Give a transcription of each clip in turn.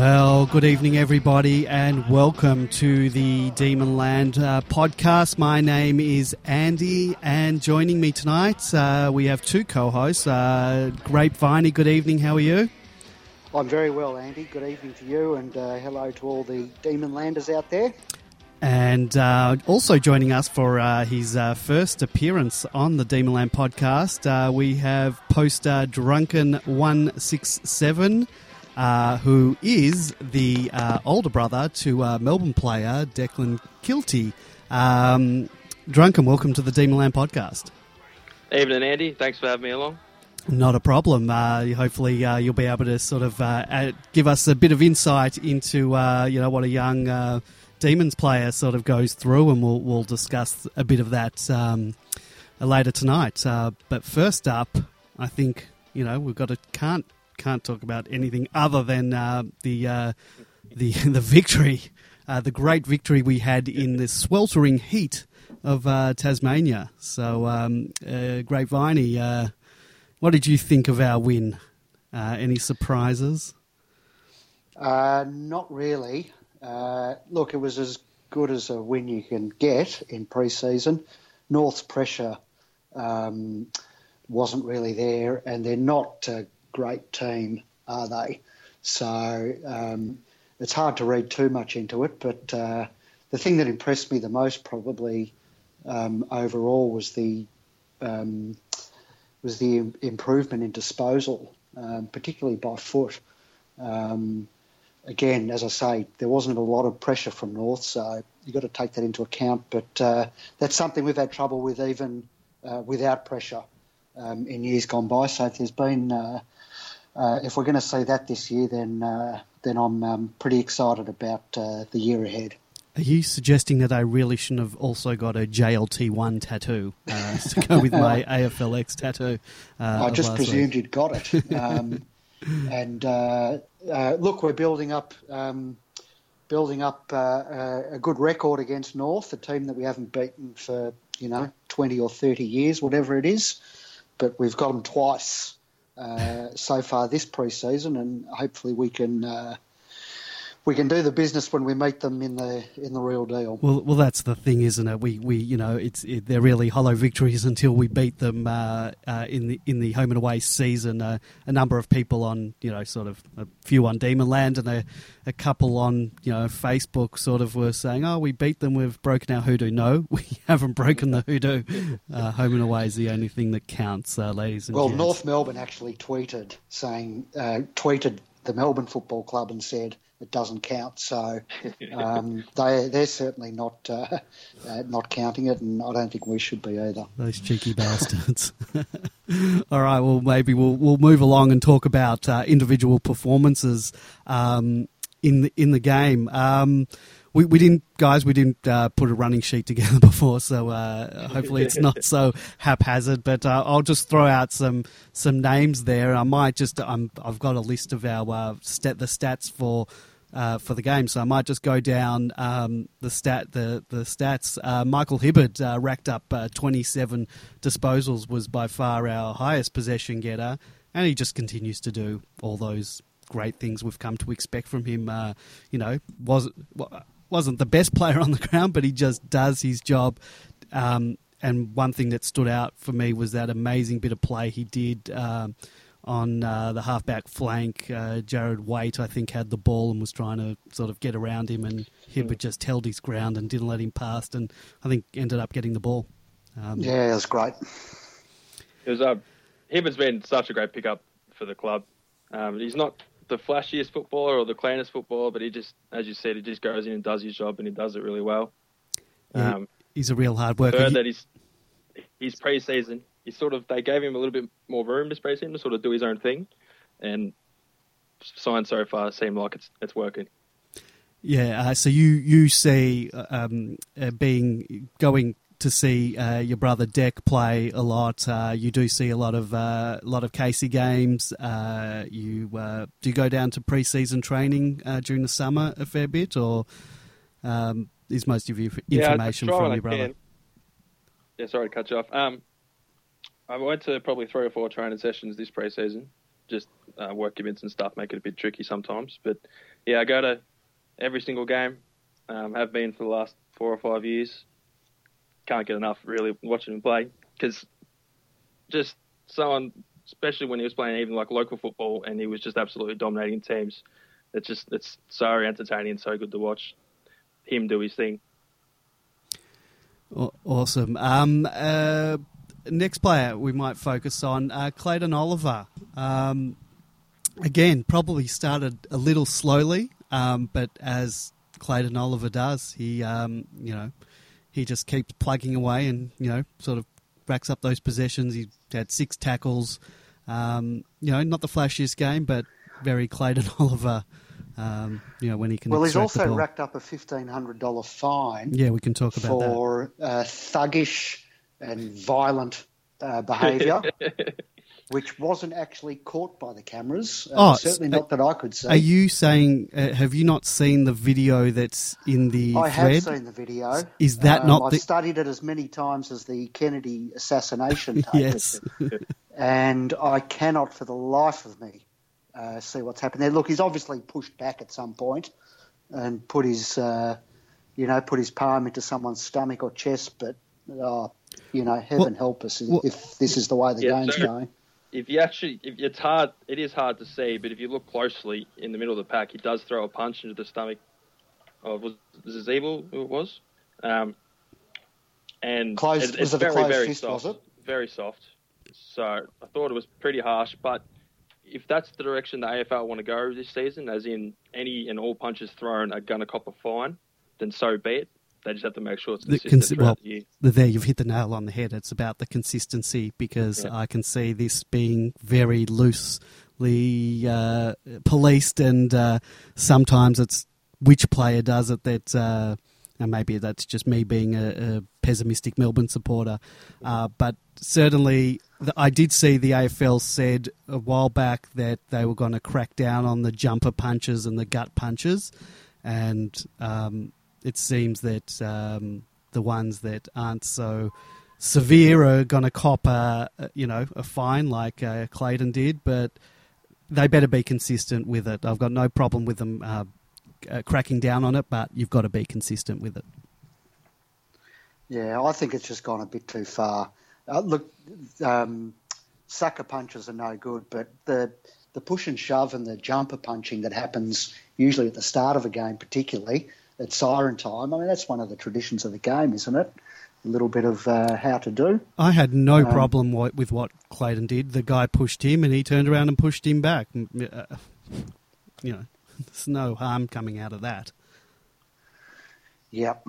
Well, good evening, everybody, and welcome to the Demonland uh, podcast. My name is Andy, and joining me tonight, uh, we have two co hosts. Uh, Grapeviney, good evening, how are you? I'm very well, Andy. Good evening to you, and uh, hello to all the Demonlanders out there. And uh, also joining us for uh, his uh, first appearance on the Demonland podcast, uh, we have poster Drunken167, uh, who is the uh, older brother to Melbourne player Declan Keilty. Um, Drunken, welcome to the Demonland podcast. Evening, Andy. Thanks for having me along. Not a problem. hopefully, you'll be able to sort of give us a bit of insight into you know what a young Demons player sort of goes through, and we'll, we'll discuss a bit of that um, later tonight. Uh, but first up, I think you know we've got to can't can't talk about anything other than uh, the uh, the the victory, uh, the great victory we had in the sweltering heat of uh, Tasmania. So, um, uh, Grapeviney, uh, what did you think of our win? any surprises? not really. Uh, look, it was as good as a win you can get in pre-season. North's pressure um, wasn't really there, and they're not a great team, are they? So um, it's hard to read too much into it. But uh, the thing that impressed me the most, probably um, overall, was the um, was the improvement in disposal, um, particularly by foot. Um, again, as I say, there wasn't a lot of pressure from North, so you've got to take that into account. But uh, that's something we've had trouble with even uh, without pressure um, in years gone by. So there's been, uh, uh if we're going to see that this year, then uh, then I'm um, pretty excited about uh, the year ahead. Are you suggesting that I really shouldn't have also got a JLT1 tattoo to go with my AFLX tattoo? I just presumed week. you'd got it. Um, and uh, uh, look, we're building up um, building up uh, a good record against North, a team that we haven't beaten for you know 20 or 30 years, whatever it is. But we've got them twice uh, so far this pre-season, and hopefully we can uh, we can do the business when we meet them in the in the real deal. Well, well, that's the thing, isn't it? We we you know it's it, they're really hollow victories until we beat them uh, uh, in the in the home and away season. Uh, a number of people on you know sort of a few on Demonland and a, a couple on you know Facebook sort of were saying, oh, we beat them, we've broken our hoodoo. No, we haven't broken the hoodoo. Uh, home and away is the only thing that counts, uh, ladies and gentlemen. well, gents. North Melbourne actually tweeted saying uh, tweeted the Melbourne Football Club and said it doesn't count. So um, they they're certainly not uh, uh, not counting it, and I don't think we should be either. Those cheeky bastards. All right, well maybe we'll we'll move along and talk about uh, individual performances um, in the, in the game. Um, we, we didn't, guys, we didn't uh, put a running sheet together before, so uh, hopefully it's not so haphazard. But uh, I'll just throw out some some names there. I might just, I'm, I've got a list of our uh, stat, the stats for. Uh, for the game, so I might just go down um, the stat the the stats. Uh, Michael Hibberd racked up 27 disposals, was by far our highest possession getter, and he just continues to do all those great things we've come to expect from him. Uh, you know, was wasn't the best player on the ground, but he just does his job. Um, and one thing that stood out for me was that amazing bit of play he did um, on uh, the halfback flank. Uh, Jarrad Waite, I think, had the ball and was trying to sort of get around him, and Hibberd mm. just held his ground and didn't let him pass, and I think ended up getting the ball. Um, yeah, it was great. It was. Uh, Hibberd's been such a great pickup for the club. Um, he's not the flashiest footballer or the cleanest footballer, but he just, as you said, he just goes in and does his job, and he does it really well. Yeah, um, he's a real hard worker. He... that he's his preseason, he sort of they gave him a little bit more room this preseason to sort of do his own thing, and signs so far seem like it's it's working. Yeah, uh, so you you see uh, um, uh, being going to see uh, your brother Deck play a lot. Uh, you do see a lot of uh, a lot of Casey games. Uh, you uh, do you go down to pre-season training uh, during the summer a fair bit, or um, is most of your information yeah, from your brother? Can. Yeah, sorry to cut you off. Um, I went to probably three or four training sessions this pre-season. Just work events and stuff make it a bit tricky sometimes, but yeah, I go to every single game. Um, have been for the last four or five years. Can't get enough really watching him play because just someone, especially when he was playing even like local football and he was just absolutely dominating teams. It's just it's so entertaining and so good to watch him do his thing. Awesome. Um, uh, next player we might focus on uh, Clayton Oliver. Um, again, probably started a little slowly, um, but as Clayton Oliver does, he um, you know he just keeps plugging away and you know sort of racks up those possessions. He had six tackles. Um, you know, not the flashiest game, but very Clayton Oliver. Um, you know, when he can. Well, he's also racked up a fifteen hundred dollar fine. Yeah, we can talk about for uh, thuggish and violent uh, behaviour. which wasn't actually caught by the cameras. Uh, oh, certainly not that I could see. Are you saying? Uh, have you not seen the video that's in the? I thread? have seen the video. Is that um, not? I the... studied it as many times as the Kennedy assassination tape. yes. and I cannot, for the life of me, uh, see what's happened there. Look, he's obviously pushed back at some point and put his, uh, you know, put his palm into someone's stomach or chest, but. Oh, you know, heaven well, help us well, if this is the way the yeah, game's so, going if you actually, if it's hard, it is hard to see. But if you look closely in the middle of the pack, he does throw a punch into the stomach of was, was Ziebell who it was, um, and close, it, it's very very fist, soft, very soft. So I thought it was pretty harsh, but if that's the direction the AFL want to go this season, as in any and all punches thrown are going to cop a fine, then so be it. They just have to make sure it's consistent the, well, the There, you've hit the nail on the head. It's about the consistency because yeah. I can see this being very loosely uh, policed, and uh, sometimes it's which player does it that. Uh, and maybe that's just me being a, a pessimistic Melbourne supporter, uh, but certainly the, I did see the AFL said a while back that they were going to crack down on the jumper punches and the gut punches, and um, it seems that um, the ones that aren't so severe are going to cop a, you know a fine like uh, Clayton did, but they better be consistent with it. I've got no problem with them uh, uh, cracking down on it, but you've got to be consistent with it. Yeah, I think it's just gone a bit too far. Uh, look, um, sucker punches are no good, but the the push and shove and the jumper punching that happens usually at the start of a game, particularly, at siren time. I mean, that's one of the traditions of the game, isn't it? A little bit of uh, how to do. I had no um, problem with what Clayton did. The guy pushed him, and he turned around and pushed him back. Uh, you know, there's no harm coming out of that. Yep.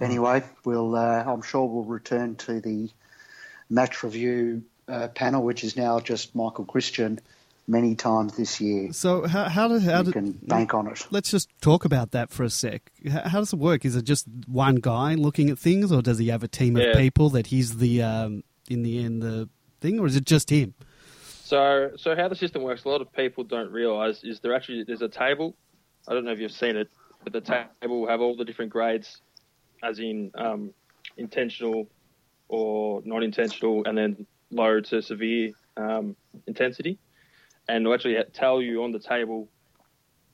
Anyway, we'll. Uh, I'm sure we'll return to the match review uh, panel, which is now just Michael Christian many times this year. So how how does how you can bank on it? Let's just talk about that for a sec. How, how, does it work? Is it just one guy looking at things, or does he have a team yeah. of people that he's the um, in the end the thing, or is it just him? So so how the system works, a lot of people don't realise is there actually there's a table. I don't know if you've seen it, but the table will have all the different grades, as in um, intentional or non-intentional, and then low to severe um, intensity and will actually tell you on the table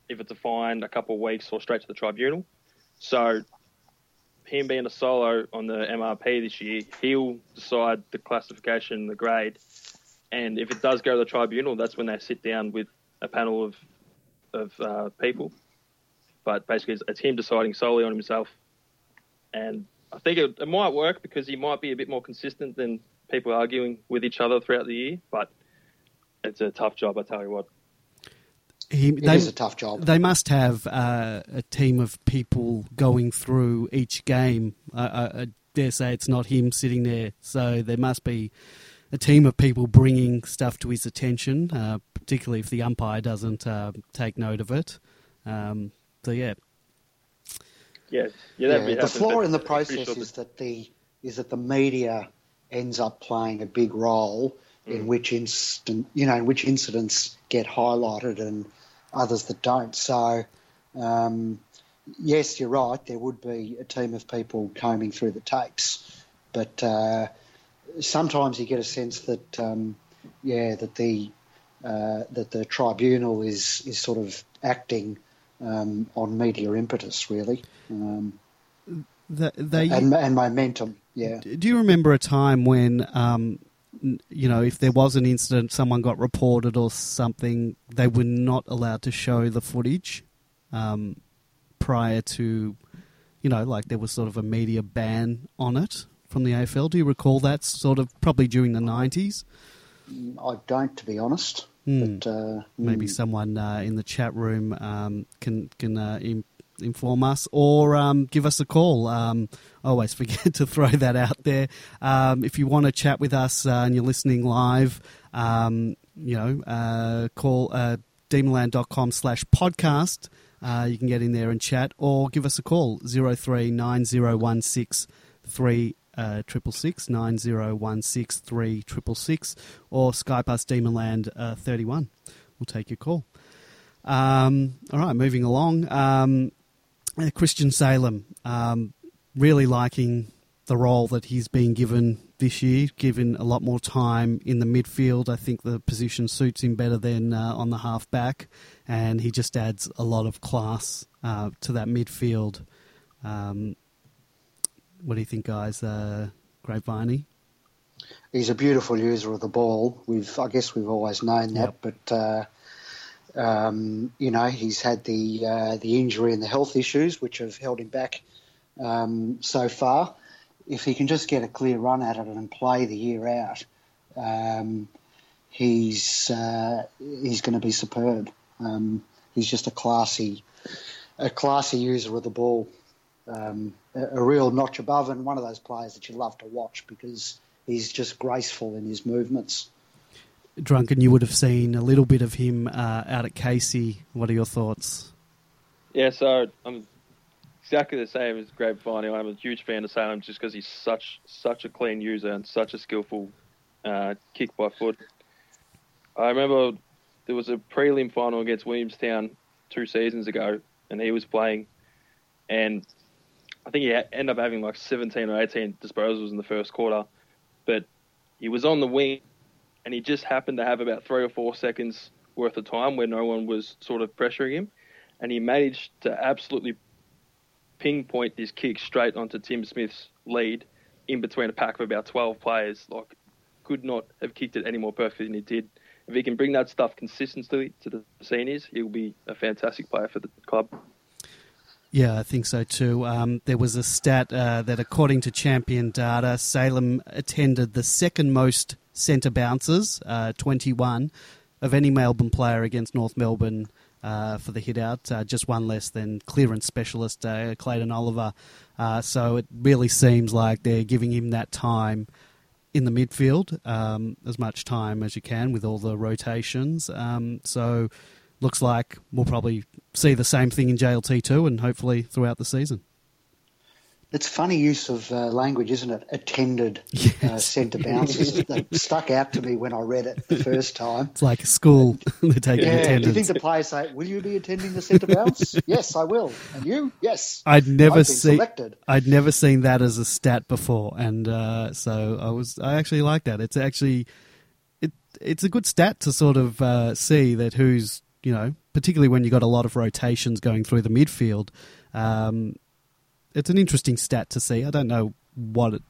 if it's a fine, a couple of weeks, or straight to the tribunal. So, him being a solo on the MRP this year, he'll decide the classification, the grade, and if it does go to the tribunal, that's when they sit down with a panel of of uh, people. But basically, it's, it's, him deciding solely on himself, and I think it, it might work because he might be a bit more consistent than people arguing with each other throughout the year. But it's a tough job, I tell you what. He, it they, is a tough job. They must have uh, a team of people going through each game. I, I, I, dare say it's not him sitting there, so there must be a team of people bringing stuff to his attention, uh, particularly if the umpire doesn't uh, take note of it. Um, so yeah. Yeah, yeah, yeah the flaw in the process sure is that the is that the media ends up playing a big role in mm. which instant, you know, in which incidents get highlighted and others that don't. So, um, yes, you're right. There would be a team of people combing through the tapes, but uh, sometimes you get a sense that, um, yeah, that the uh, that the tribunal is is sort of acting um, on media impetus, really, um, The, they, and, and momentum. Yeah. do you remember a time when, um, you know, if there was an incident, someone got reported or something, they were not allowed to show the footage um, prior to, you know, like there was sort of a media ban on it from the AFL. Do you recall that sort of probably during the 90s? I don't, to be honest. Hmm. But uh, Maybe mm, someone uh, in the chat room um, can can uh, inform us or um, give us a call. Um, I always forget to throw that out there. Um, if you want to chat with us uh, and you're listening live, um, you know, uh, call uh, demonland.com slash podcast. Uh, you can get in there and chat or give us a call, 039016 uh, or Skype us Demonland uh, thirty one. We'll take your call. Um, all right, moving along. Um, Christian Salem, um, really liking the role that he's been given this year, given a lot more time in the midfield. I think the position suits him better than uh, on the half back, and he just adds a lot of class uh, to that midfield. Um, what do you think, guys? Uh, Grapeviney? he's a beautiful user of the ball. We've, I guess, we've always known that, but uh, um, you know, he's had the uh, the injury and the health issues which have held him back um, so far. If he can just get a clear run at it and play the year out, um, he's uh, he's going to be superb. Um, he's just a classy a classy user of the ball um, a, a real notch above, and one of those players that you love to watch because he's just graceful in his movements. Drunken, you would have seen a little bit of him uh, out at Casey. What are your thoughts? Yeah, so I'm exactly the same as Grapevine. I'm a huge fan of Salem just because he's such such a clean user and such a skillful uh, kick by foot. I remember there was a prelim final against Williamstown two seasons ago, and he was playing, and I think he ended up having like 17 or 18 disposals in the first quarter, but he was on the wing, and he just happened to have about three or four seconds worth of time where no one was sort of pressuring him, and he managed to absolutely pinpoint this kick straight onto Tim Smith's lead in between a pack of about 12 players. Like, could not have kicked it any more perfectly than he did. If he can bring that stuff consistently to the seniors, he'll be a fantastic player for the club. Yeah, I think so too. Um, there was a stat uh, that, according to Champion Data, Salem attended the second most centre bounces, uh, 21, of any Melbourne player against North Melbourne uh, for the hit out, uh, just one less than clearance specialist uh, Clayton Oliver. Uh, so it really seems like they're giving him that time in the midfield, um, as much time as you can with all the rotations. Um, so looks like we'll probably see the same thing in JLT2 and hopefully throughout the season. It's funny use of uh, language, isn't it? Attended uh, centre bounces. that stuck out to me when I read it the first time. It's like a school, they're taking Yeah, do you think the players say, "Will you be attending the centre bounce?" yes, I will. And you? Yes. I'd never seen. I'd never seen that as a stat before, and uh, so I was I actually like that. It's actually it it's a good stat to sort of uh, see that who's you know particularly when you've got a lot of rotations going through the midfield. Um, it's an interesting stat to see. I don't know what it,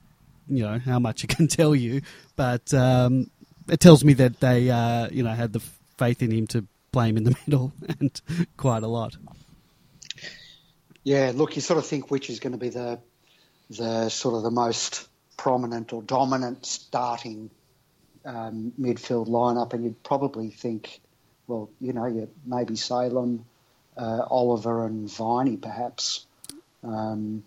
you know how much it can tell you, but um, it tells me that they uh, you know had the faith in him to play him in the middle and quite a lot. Yeah, look, you sort of think which is going to be the the sort of the most prominent or dominant starting um, midfield lineup, and you'd probably think, well, you know, you maybe Salem, uh, Oliver, and Viney perhaps um,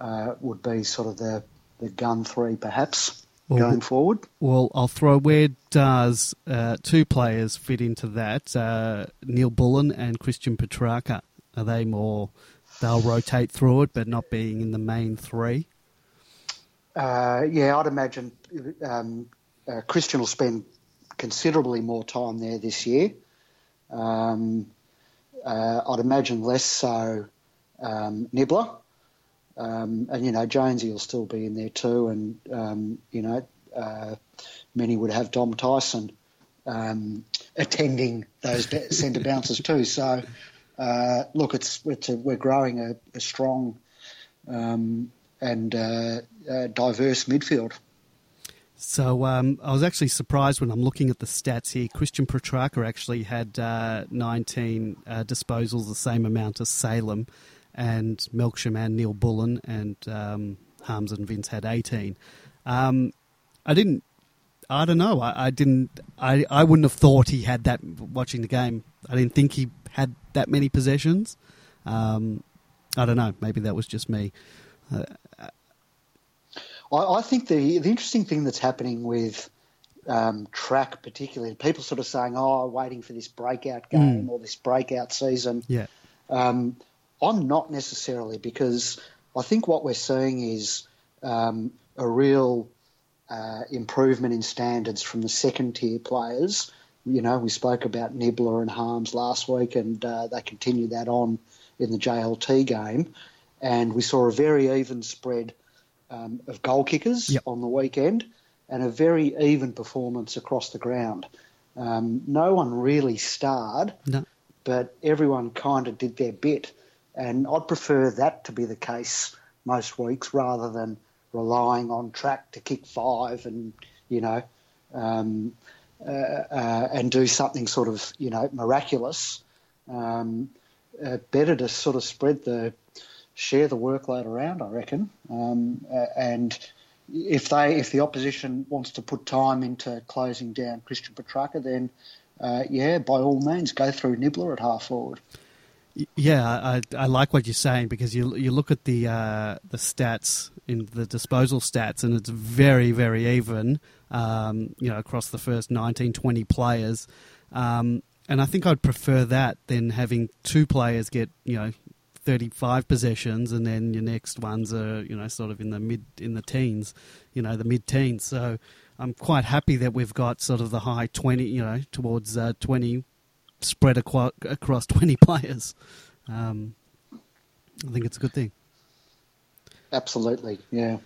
uh, would be sort of the the gun three, perhaps Well, going forward. Well, I'll throw. Where does uh, two players fit into that? Uh, Neal-Bullen and Christian Petracca. Are they more? They'll rotate through it, but not being in the main three. Uh, yeah, I'd imagine um, uh, Christian will spend considerably more time there this year. Um, uh, I'd imagine less so um, Nibbler. Um, and, you know, Jonesy will still be in there too. And, um, you know, uh, many would have Dom Tyson um, attending those centre bounces too. So uh, look, it's, it's a, we're growing a, a strong um, and uh, uh, diverse midfield. So um, I was actually surprised when I'm looking at the stats here. Christian Petracca actually had uh, 19 uh, disposals, the same amount as Salem, and Melksham and Neal-Bullen, and um, Harmes and Vince had 18. Um, I didn't. I don't know. I, I, didn't. I, I wouldn't have thought he had that watching the game. I didn't think he had that many possessions. Um, I don't know. Maybe that was just me. Uh, I, I, think the the interesting thing that's happening with um, Trac, particularly, people sort of saying, "Oh, waiting for this breakout game mm. or this breakout season." Yeah. Um, I'm not necessarily because I think what we're seeing is um, a real uh, improvement in standards from the second tier players. You know, we spoke about Nibbler and Harmes last week, and uh, they continued that on in the JLT game. And we saw a very even spread um, of goal kickers yep. on the weekend and a very even performance across the ground. Um, no one really starred, no. but everyone kind of did their bit. And I'd prefer that to be the case most weeks rather than relying on Trac to kick five and, you know, um, uh, uh, and do something sort of, you know, miraculous. Um, uh, better to sort of spread the share the workload around, I reckon. Um, and if they if the opposition wants to put time into closing down Christian Petracca, then uh, yeah, by all means, go through Nibbler at half forward. Yeah, I, I like what you're saying because you you look at the uh, the stats in the disposal stats and it's very very even, um, you know, across the first 19, 20 players, um, and I think I'd prefer that than having two players get you know 35 possessions and then your next ones are you know sort of in the mid in the teens you know the mid teens so i'm quite happy that we've got sort of the high 20 you know towards uh, 20 spread aqua- across 20 players. Um, i think it's a good thing. Absolutely yeah.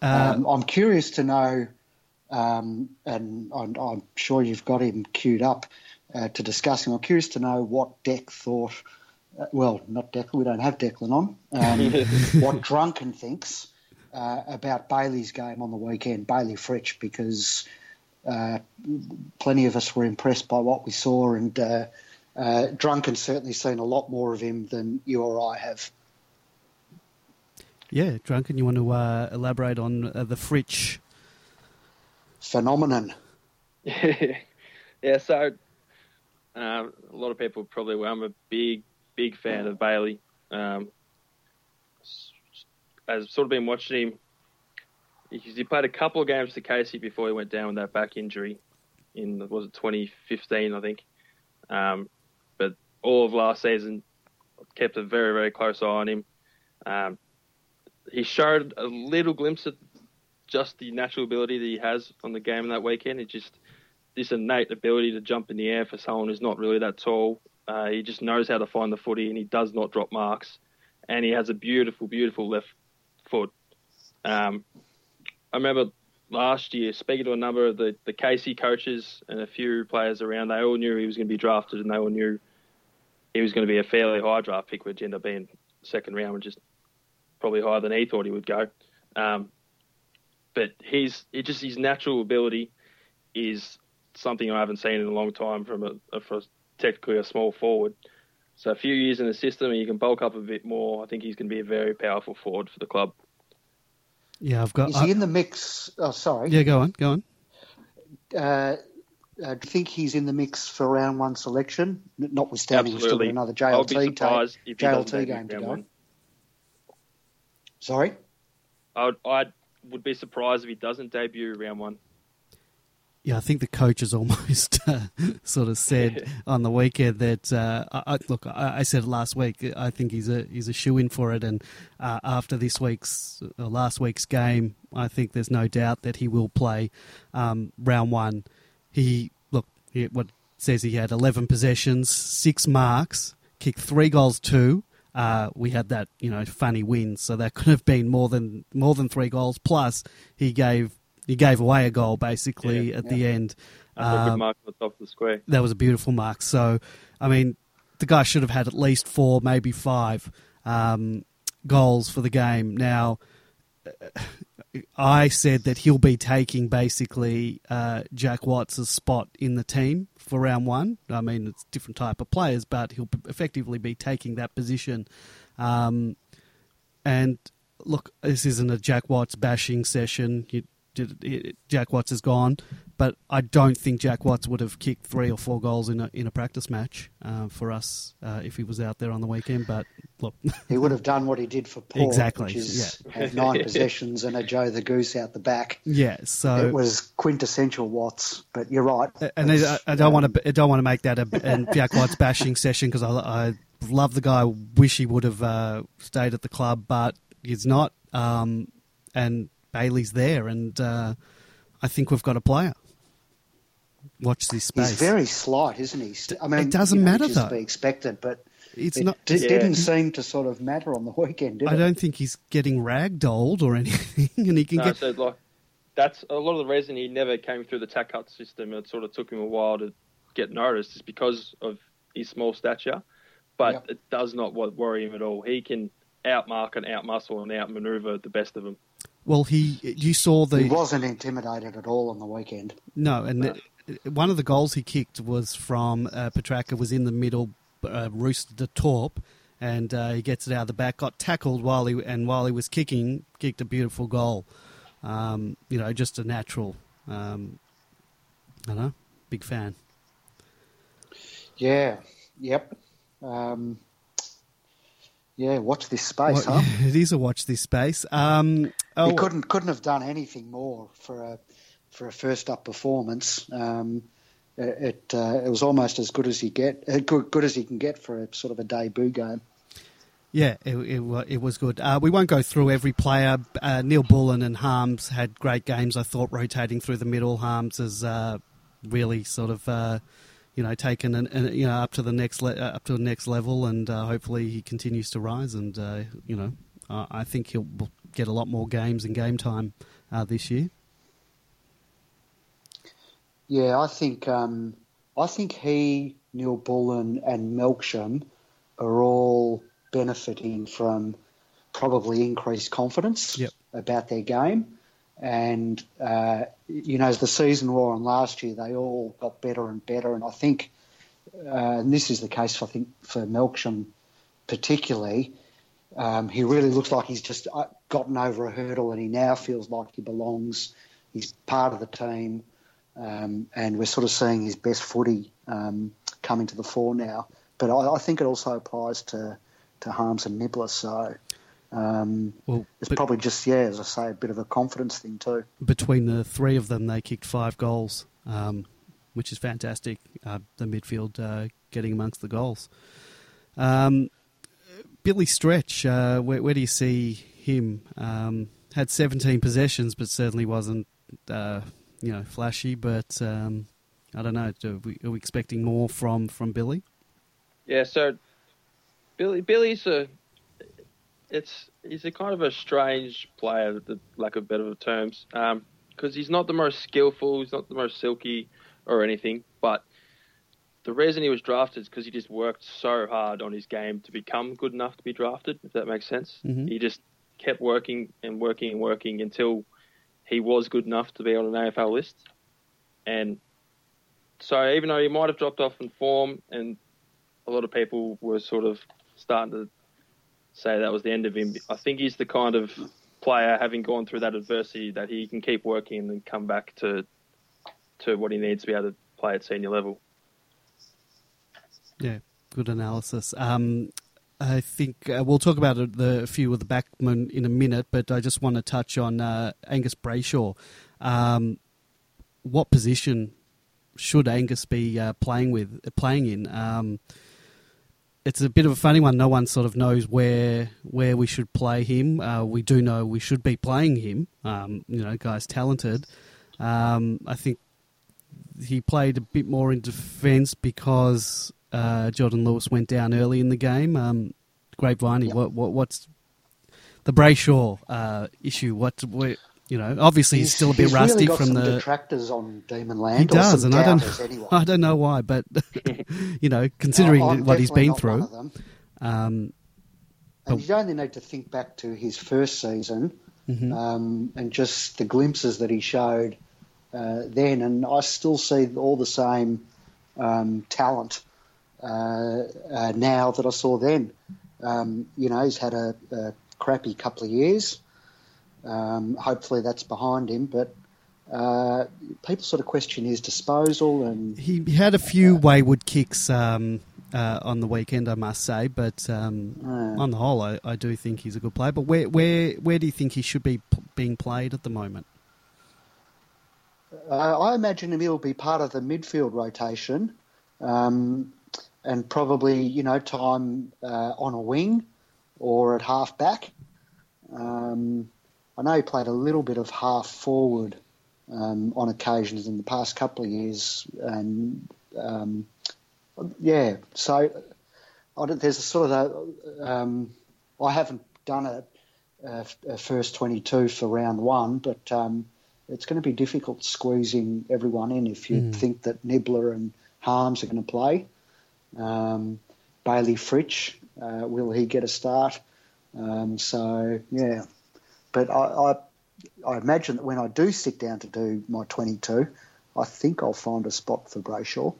Uh, um, i'm curious to know um, and I'm, I'm, sure you've got him queued up uh, to discuss him. I'm curious to know what Deck thought uh, well, not Declan, we don't have Declan on, um, what Drunken thinks uh, about Bailey's game on the weekend, Bailey Fritsch, because uh, plenty of us were impressed by what we saw, and uh, uh, Drunken's certainly seen a lot more of him than you or I have. Yeah, Drunken, you want to uh, elaborate on the Fritsch phenomenon? yeah, so um, a lot of people probably well, I'm a big big fan of Bailey. Um, I've sort of been watching him. He played a couple of games for Casey before he went down with that back injury in was it 2015, I think. Um, but all of last season, kept a very very close eye on him. Um, he showed a little glimpse of just the natural ability that he has on the game that weekend. It's just this innate ability to jump in the air for someone who's not really that tall uh, he just knows how to find the footy, and he does not drop marks. And he has a beautiful, beautiful left foot. Um, I remember last year speaking to a number of the, the Casey coaches and a few players around. They all knew he was going to be drafted, and they all knew he was going to be a fairly high draft pick, which ended up being second round, which is probably higher than he thought he would go. Um, but he's it just his natural ability is something I haven't seen in a long time from a, a, technically a small forward. So a few years in the system, and you can bulk up a bit more. I think he's going to be a very powerful forward for the club. Yeah, I've got. Is he in the mix? Oh, sorry. Yeah, go on, go on. Uh, uh, do you think he's in the mix for round one selection? Notwithstanding, we've still another JLT, ta- JLT game to go. One. Sorry, I I would be surprised if he doesn't debut round one. Yeah, I think the coach coaches almost uh, sort of said on the weekend that uh, I, look. I, I, said last week. I think he's a he's a shoe in for it, and uh, after this week's uh, last week's game, I think there's no doubt that he will play um, round one. He look he, what says he had 11 possessions, six marks, kicked three goals, two. Uh, we had that you know funny win, so that could have been more than more than three goals. Plus, he gave he gave away a goal basically yeah, at yeah. the end. Um, mark on the top of the square. That was a beautiful mark. So, I mean, the guy should have had at least four, maybe five um, goals for the game. Now, I said that he'll be taking basically uh, Jack Watts' spot in the team for round one. I mean, it's different type of players, but he'll effectively be taking that position. Um, and look, this isn't a Jack Watts bashing session. You, Jack Watts is gone, but I don't think Jack Watts would have kicked three or four goals in a in a practice match uh, for us uh, if he was out there on the weekend. But look, he would have done what he did for Paul, exactly, which is yeah. have nine possessions and a Joe the Goose out the back. Yeah, so it was quintessential Watts. But you're right, and I, I, don't um, want to I don't want to make that a, a Jack Watts bashing session because I, I love the guy. Wish he would have uh, stayed at the club, but he's not. Um, and Bailey's there, and uh, I think we've got a player. Watch this space. He's very slight, isn't he? I mean, it doesn't you know, matter though. To be expected, but it's it not. D- yeah. Didn't seem to sort of matter on the weekend. I it? don't think he's getting ragdolled or anything, and he can no, get. So like, that's a lot of the reason he never came through the TAC Cup system. It sort of took him a while to get noticed, is because of his small stature. But yep. it does not worry him at all. He can outmark and outmuscle and outmaneuver the best of them. Well, he you saw the he wasn't intimidated at all on the weekend. No, and no. The, one of the goals he kicked was from uh, Petracca was in the middle, uh, roosted the torp, and uh, he gets it out of the back. Got tackled while he and while he was kicking, kicked a beautiful goal. Um, you know, just a natural. Um, I know, big fan. Yeah. Yep. Um, yeah, watch this space, well, huh? It is a watch this space. Um, oh. He couldn't couldn't have done anything more for a for a first up performance. Um, it uh, it was almost as good as he get uh, good, good as he can get for a sort of a debut game. Yeah, it, it, it was good. Uh, we won't go through every player. Uh, Neal-Bullen and Harmes had great games. I thought rotating through the middle. Harmes has uh, really sort of uh, you know, taken an, an, you know up to the next le- uh, up to the next level, and uh, hopefully he continues to rise. And uh, you know, I think he'll get a lot more games and game time uh, this year. Yeah, I think um, I think he, Neal-Bullen, and Melksham are all benefiting from probably increased confidence yep. about their game. And, uh, you know, as the season wore on last year, they all got better and better. And I think, uh, and this is the case, I think, for Melksham particularly, um, he really looks like he's just uh, gotten over a hurdle and he now feels like he belongs. He's part of the team. Um, and we're sort of seeing his best footy um, coming to the fore now. But I, I, think it also applies to, to Harmes and Nibbler. So um, well, it's probably just yeah, as I say, a bit of a confidence thing too. Between the three of them, they kicked five goals, um, which is fantastic. Uh, the midfield uh, getting amongst the goals. Um, Billy Stretch, uh, where, where, do you see him? Um, had 17 possessions, but certainly wasn't uh, you know flashy. But um, I don't know. Are we, are we expecting more from from Billy? Yeah, so Billy Billy's a it's he's a kind of a strange player, the lack of better terms, because um, he's not the most skillful, he's not the most silky or anything. But the reason he was drafted is because he just worked so hard on his game to become good enough to be drafted. If that makes sense, mm-hmm. he just kept working and working and working until he was good enough to be on an AFL list. And so, even though he might have dropped off in form, and a lot of people were sort of starting to say that was the end of him. I think he's the kind of player, having gone through that adversity, that he can keep working and come back to to what he needs to be able to play at senior level. Yeah, good analysis. Um, I think uh, we'll talk about the few of the backmen in a minute, but I just want to touch on uh, Angus Brayshaw. Um, what position should Angus be uh, playing with, playing in? Um, it's a bit of a funny one. No one sort of knows where where we should play him. Uh, we do know we should be playing him. Um, you know, guy's talented. Um, I think he played a bit more in defence because uh, Jordan Lewis went down early in the game. Um, Grapevine, yep. what, what, what's the Brayshaw uh, issue? What, what you know, obviously he's, still a bit he's rusty really from the. detractors on Demonland. He or does, and I don't, anyway. I don't know why, but you know, considering I'm what he's been through, one of them. um, And you only need to think back to his first season mhm. um, and just the glimpses that he showed uh, then, and I still see all the same um, talent uh, uh, now that I saw then. Um, you know, he's had a, a crappy couple of years. Um, hopefully that's behind him, but uh, people sort of question his disposal and he had a few wayward kicks um, uh, on the weekend, I must say, but um, uh, on the whole, I, I do think he's a good player. But where where where do you think he should be p- being played at the moment? Uh, I imagine him he'll be part of the midfield rotation, um, and probably you know time uh, on a wing or at half back. Um, I know he played a little bit of half forward um, on occasions in the past couple of years, and um, yeah, so there's a sort of a, um, I haven't done a, a, a first 22 for round one, but um, it's going to be difficult squeezing everyone in if you Mm. think that Nibbler and Harmes are going to play. Um, Bailey Fritsch, uh, will he get a start? Um, so yeah, but I, I I imagine that when I do sit down to do my 22, I think I'll find a spot for Brayshaw.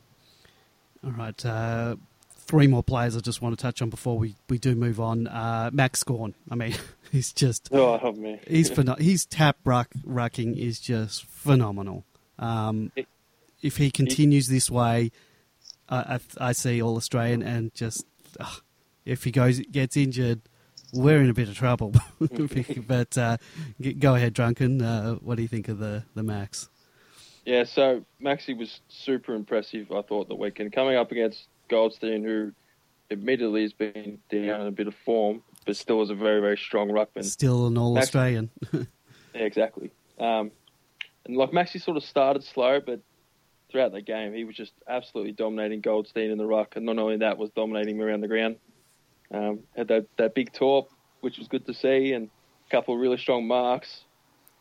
All right, uh, three more players I just want to touch on before we, we do move on. Uh, Max Gawn, I mean, he's just Oh, help me. he's pheno- his tap ruck rucking is just phenomenal. Um, It- if he continues this way, I, I, I see all Australian and just ugh, if he goes gets injured, we're in a bit of trouble. but uh, g- go ahead, drunken. Uh, what do you think of the the Max? Yeah, so Maxi was super impressive, I thought, the weekend. Coming up against Goldstein, who admittedly has been down in a bit of form, but still is a very, very strong ruckman. Still an all Australian. Yeah, exactly. Um, and like Maxi sort of started slow, but throughout the game, he was just absolutely dominating Goldstein in the ruck. And not only that, was dominating him around the ground. Um, had that, that big torp, which was good to see, and a couple of really strong marks.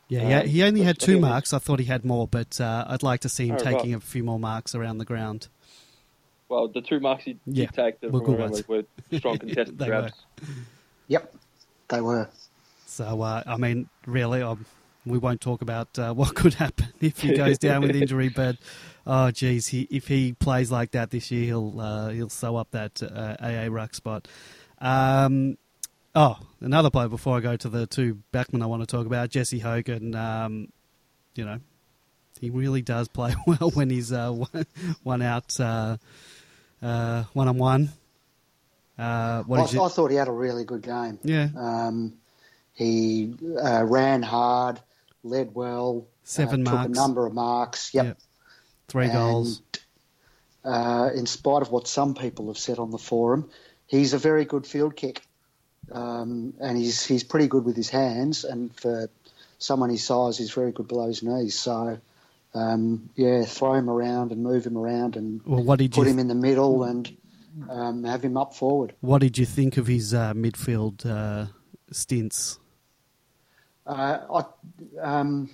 Yeah, yeah. Um, He only had two think- marks. I thought he had more, but uh, I'd like to see him Oh, taking right. a few more marks around the ground. Well, the two marks he Yeah, did take that were good around ones. were strong contested They grabs. Yep, they were. So, uh, I mean, really, um, we won't talk about uh, what could happen if he goes down with injury. But oh, geez, he, if he plays like that this year, he'll uh, he'll sew up that uh, AA ruck spot. Um, oh, another player before I go to the two backmen I want to talk about, Jesse Hogan. Um, you know, he really does play well when he's uh, one, out, uh, uh, one on one. What I, did you? I thought he had a really good game. Yeah, Um, he uh, ran hard, led well, Seven uh, marks. took a number of marks. Yep. Yep. three And, goals. Uh, in spite of what some people have said on the forum, he's a very good field kick, um, and he's he's pretty good with his hands. And for someone his size, he's very good below his knees. So. Um, yeah, throw him around and move him around and Well, what did you put him in the middle and um, have him up forward. What did you think of his uh, midfield uh, stints? Uh, I, um,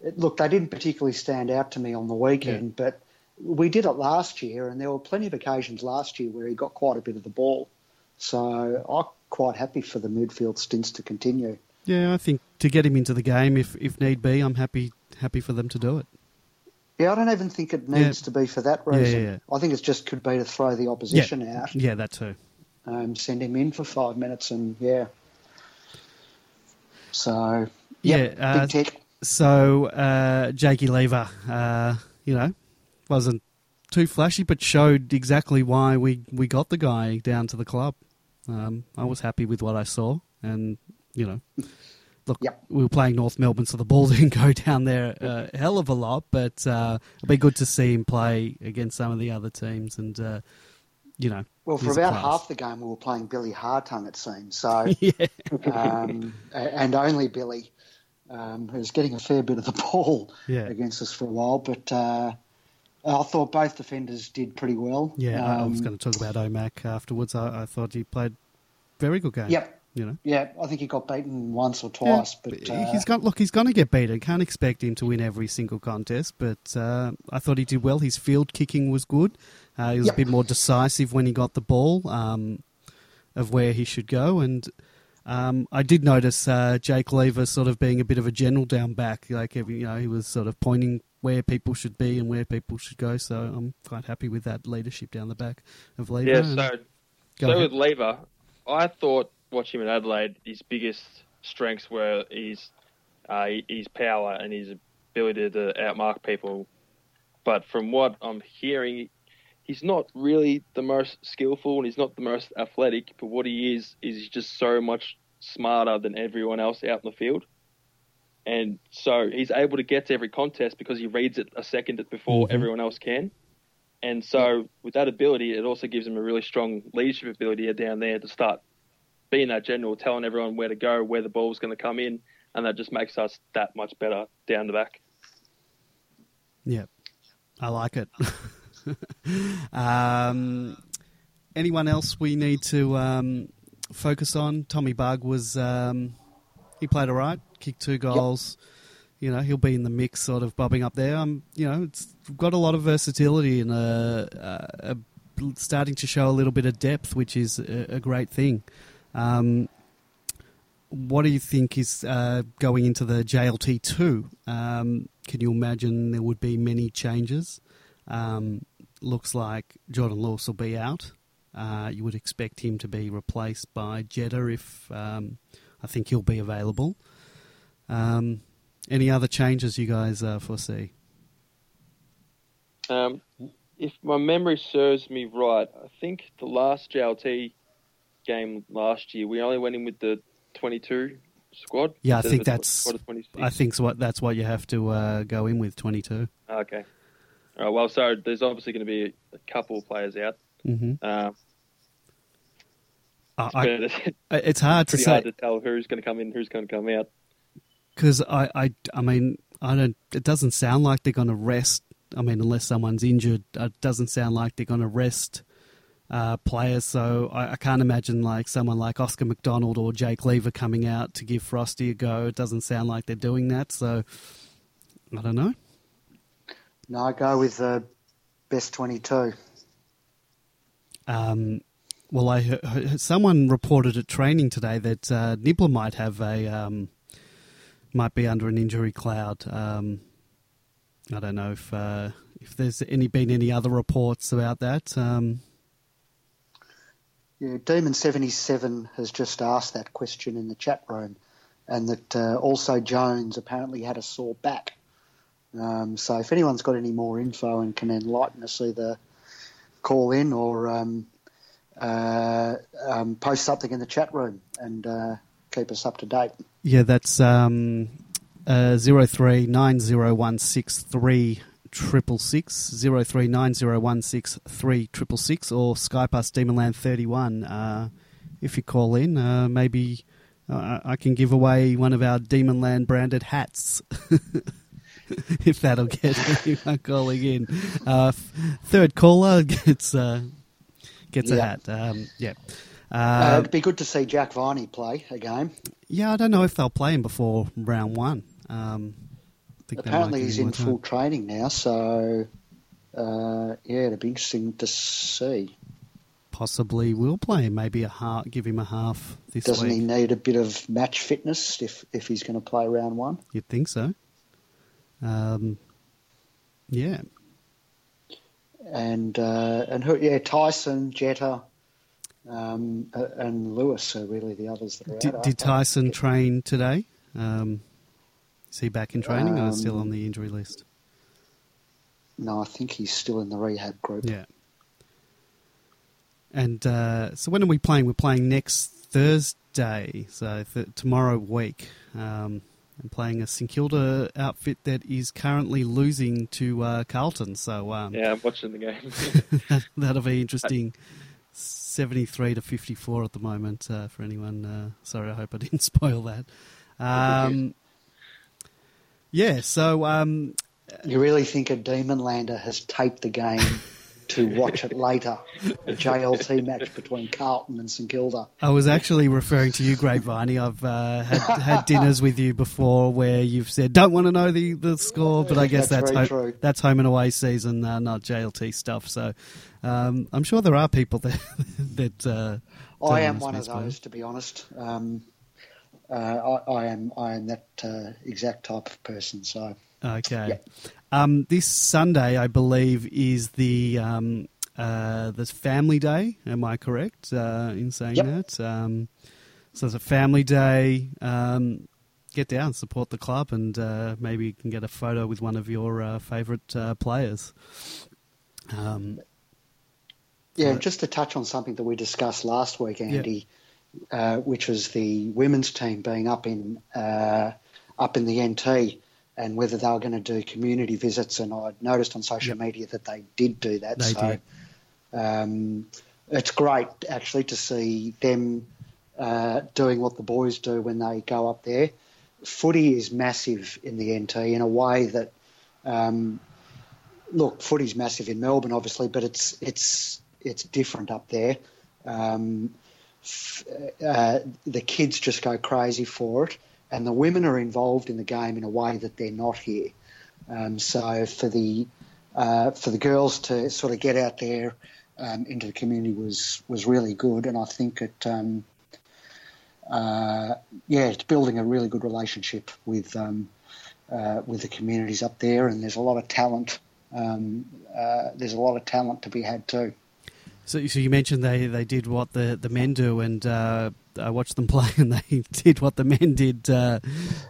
it, look, they didn't particularly stand out to me on the weekend, but we did it last year, and there were plenty of occasions last year where he got quite a bit of the ball. So I'm quite happy for the midfield stints to continue. Yeah, I think to get him into the game, if if need be, I'm happy happy for them to do it. Yeah, I don't even think it needs Yeah. to be for that reason. yeah, yeah. I think it just could be to throw the opposition out, Yeah, that too. um, send him in for five minutes, and yeah. So, Yeah, uh, big tick. So uh, Jakey Lever, uh, you know, wasn't too flashy, but showed exactly why we, we got the guy down to the club. Um, I was happy with what I saw, and you know, look, Yep. we were playing North Melbourne, so the ball didn't go down there a hell of a lot, but uh, it'd be good to see him play against some of the other teams, and uh, you know, Well, for about half the game, we were playing Billy Hartung, it seems. So, yeah, um, and only Billy, um, who's getting a fair bit of the ball Yeah. against us for a while. But uh, I thought both defenders did pretty well. yeah. I- I was Um, going to talk about Omac afterwards. I, I thought he played very good game. Yep. You know. Yeah, I think he got beaten once or twice, Yeah, but uh, he's got look. He's going to get beaten. Can't expect him to win every single contest, but uh, I thought he did well. His field kicking was good. Uh, he was Yep. a bit more decisive when he got the ball um, of where he should go, and um, I did notice uh, Jake Lever sort of being a bit of a general down back. Like every, you know, he was sort of pointing where people should be and where people should go. So I'm quite happy with that leadership down the back of Lever. Yeah, so Go so ahead. with Lever, I thought watching him in Adelaide, his biggest strengths were his uh, his power and his ability to outmark people. But from what I'm hearing, he's not really the most skillful and he's not the most athletic. But what he is is he's just so much smarter than everyone else out in the field. And so he's able to get to every contest because he reads it a second before Mhm. everyone else can. And so, with that ability, it also gives him a really strong leadership ability down there to start being that general, telling everyone where to go, where the ball's going to come in, and that just makes us that much better down the back. Yeah, I like it. um, anyone else we need to um, focus on? Tommy Bugg was um, he played all right, kicked two goals. You know, he'll be in the mix, sort of bobbing up there. Um, you know, it's got a lot of versatility and uh, uh, uh, starting to show a little bit of depth, which is a, a great thing. Um, what do you think is uh, going into the JLT two? Um, can you imagine there would be many changes? Um, looks like Jordan Lewis will be out. Uh, you would expect him to be replaced by Jetta if um, I think he'll be available. Um, any other changes you guys uh, foresee? Um, if my memory serves me right, I think the last JLT game last year, we only went in with the 22 squad. Yeah, I think of a tw- that's- squad of 26. I think so what that's what you have to uh, go in with twenty two. Okay. All right, well, so there's obviously going to be a couple of players out. Mm-hmm. Um, I, it's I, it's hard to say. hard to tell who's going to come in, who's going to come out. Because I, I, I mean, I don't. It doesn't sound like they're going to rest. I mean, unless someone's injured, it doesn't sound like they're going to rest uh, players. So I, I can't imagine like someone like Oscar McDonald or Jake Lever coming out to give Frosty a go. It doesn't sound like they're doing that. So I don't know. no, I go with the best 22. Um, well, I someone reported at training today that uh, Nibbler might have a um, might be under an injury cloud. Um, I don't know if uh, if there's any been any other reports about that. Um, Yeah, Demon seventy seven has just asked that question in the chat room, and that uh, also Jones apparently had a sore back. Um, so if anyone's got any more info and can enlighten us, either call in or um, uh, um, post something in the chat room and uh, keep us up to date. yeah, that's um, uh, zero three nine zero one six three triple six zero three nine zero one six three triple six or Skype us Demonland thirty one. Uh, if you call in, uh, maybe uh, I can give away one of our Demonland branded hats. if that'll get anyone calling in, uh, third caller gets uh, gets a hat. Um, yeah. Uh, Uh, it'd be good to see Jack Viney play a game. yeah, I don't know if they'll play him before round one. Um, I think they Apparently he's in more time. full training now, so uh, yeah, it'd be interesting to see. Possibly will play him. Maybe a half. Give him a half this Doesn't week. he need a bit of match fitness if if he's going to play round one? You'd think so. Um, yeah. And uh, and who, yeah, Tyson, Jetta, um, and Lewis are really the others that are Did, out. did aren't? Tyson train today? Um, is he back in training or still Um, on the injury list? No, I think he's still in the rehab group. Yeah. And uh, so when are we playing? We're playing next Thursday, so th- tomorrow week. Um, I'm playing a St Kilda outfit that is currently losing to uh, Carlton, so um, Yeah, I'm watching the game. that, that'll be interesting. 73 to 54 at the moment uh, for anyone. Uh, sorry, I hope I didn't spoil that. Um, yeah, so um, You really think a Demon Lander has taped the game to watch it later, a JLT match between Carlton and St Kilda. I was actually referring to you, Grapevine. I've uh, had, had dinners with you before where you've said don't want to know the, the score, but I guess That's that's very ho- true. that's home and away season, uh, not JLT stuff. So um, I'm sure there are people that that. Uh, I am one of those, to be honest. Um, uh, I, I am I am that uh, exact type of person. So Okay. Yeah. Um, this Sunday, I believe, is the um, uh, the Family Day. Am I correct uh, in saying Yep. that? Um, so it's a Family Day. Um, get down, support the club, and uh, maybe you can get a photo with one of your uh, favourite uh, players. Um, yeah, just to touch on something that we discussed last week, Andy, uh, which was the women's team being up in uh, up in the NT. And whether they were going to do community visits, and I noticed on social media that they did do that. They so did. Um, it's great actually to see them uh, doing what the boys do when they go up there. Footy is massive in the NT in a way that, um, look, footy's massive in Melbourne, obviously, but it's it's it's different up there. Um, f- uh, the kids just go crazy for it, and the women are involved in the game in a way that they're not here. Um, so for the uh, for the girls to sort of get out there um, into the community was was really good, and I think it. Um, uh, yeah, it's building a really good relationship with um, uh, with the communities up there, and there's a lot of talent. Um, uh, there's a lot of talent to be had too. so, so you mentioned they, they did what the, the men do, and uh, I watched them play, and they did what the men did. Uh,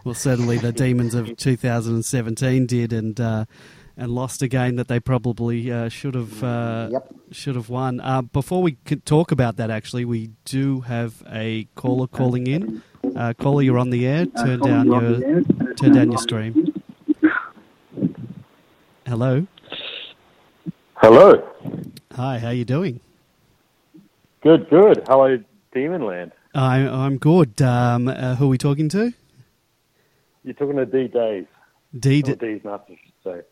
well, certainly the Demons of 2017 did, and uh, and lost a game that they probably uh, should have uh, Yep. should have won. Uh, before we could talk about that, actually, we do have a caller calling in. Uh, caller, you're on the air. Turn down your turn down your stream. Hello. Hello. Hi. How are you doing? Good, good. Hello, Demonland. I, I'm good. Um, uh, who are we talking to? You're talking to D Days. D Or D's nuts, I should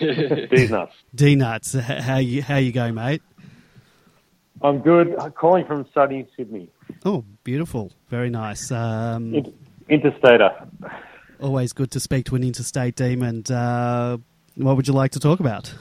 say. D's nuts. D nuts. How you how you go, mate? I'm good. I'm calling from sunny Sydney. Oh, beautiful. Very nice. Um, In- Interstater. always good to speak to an interstate demon. Uh, what would you like to talk about?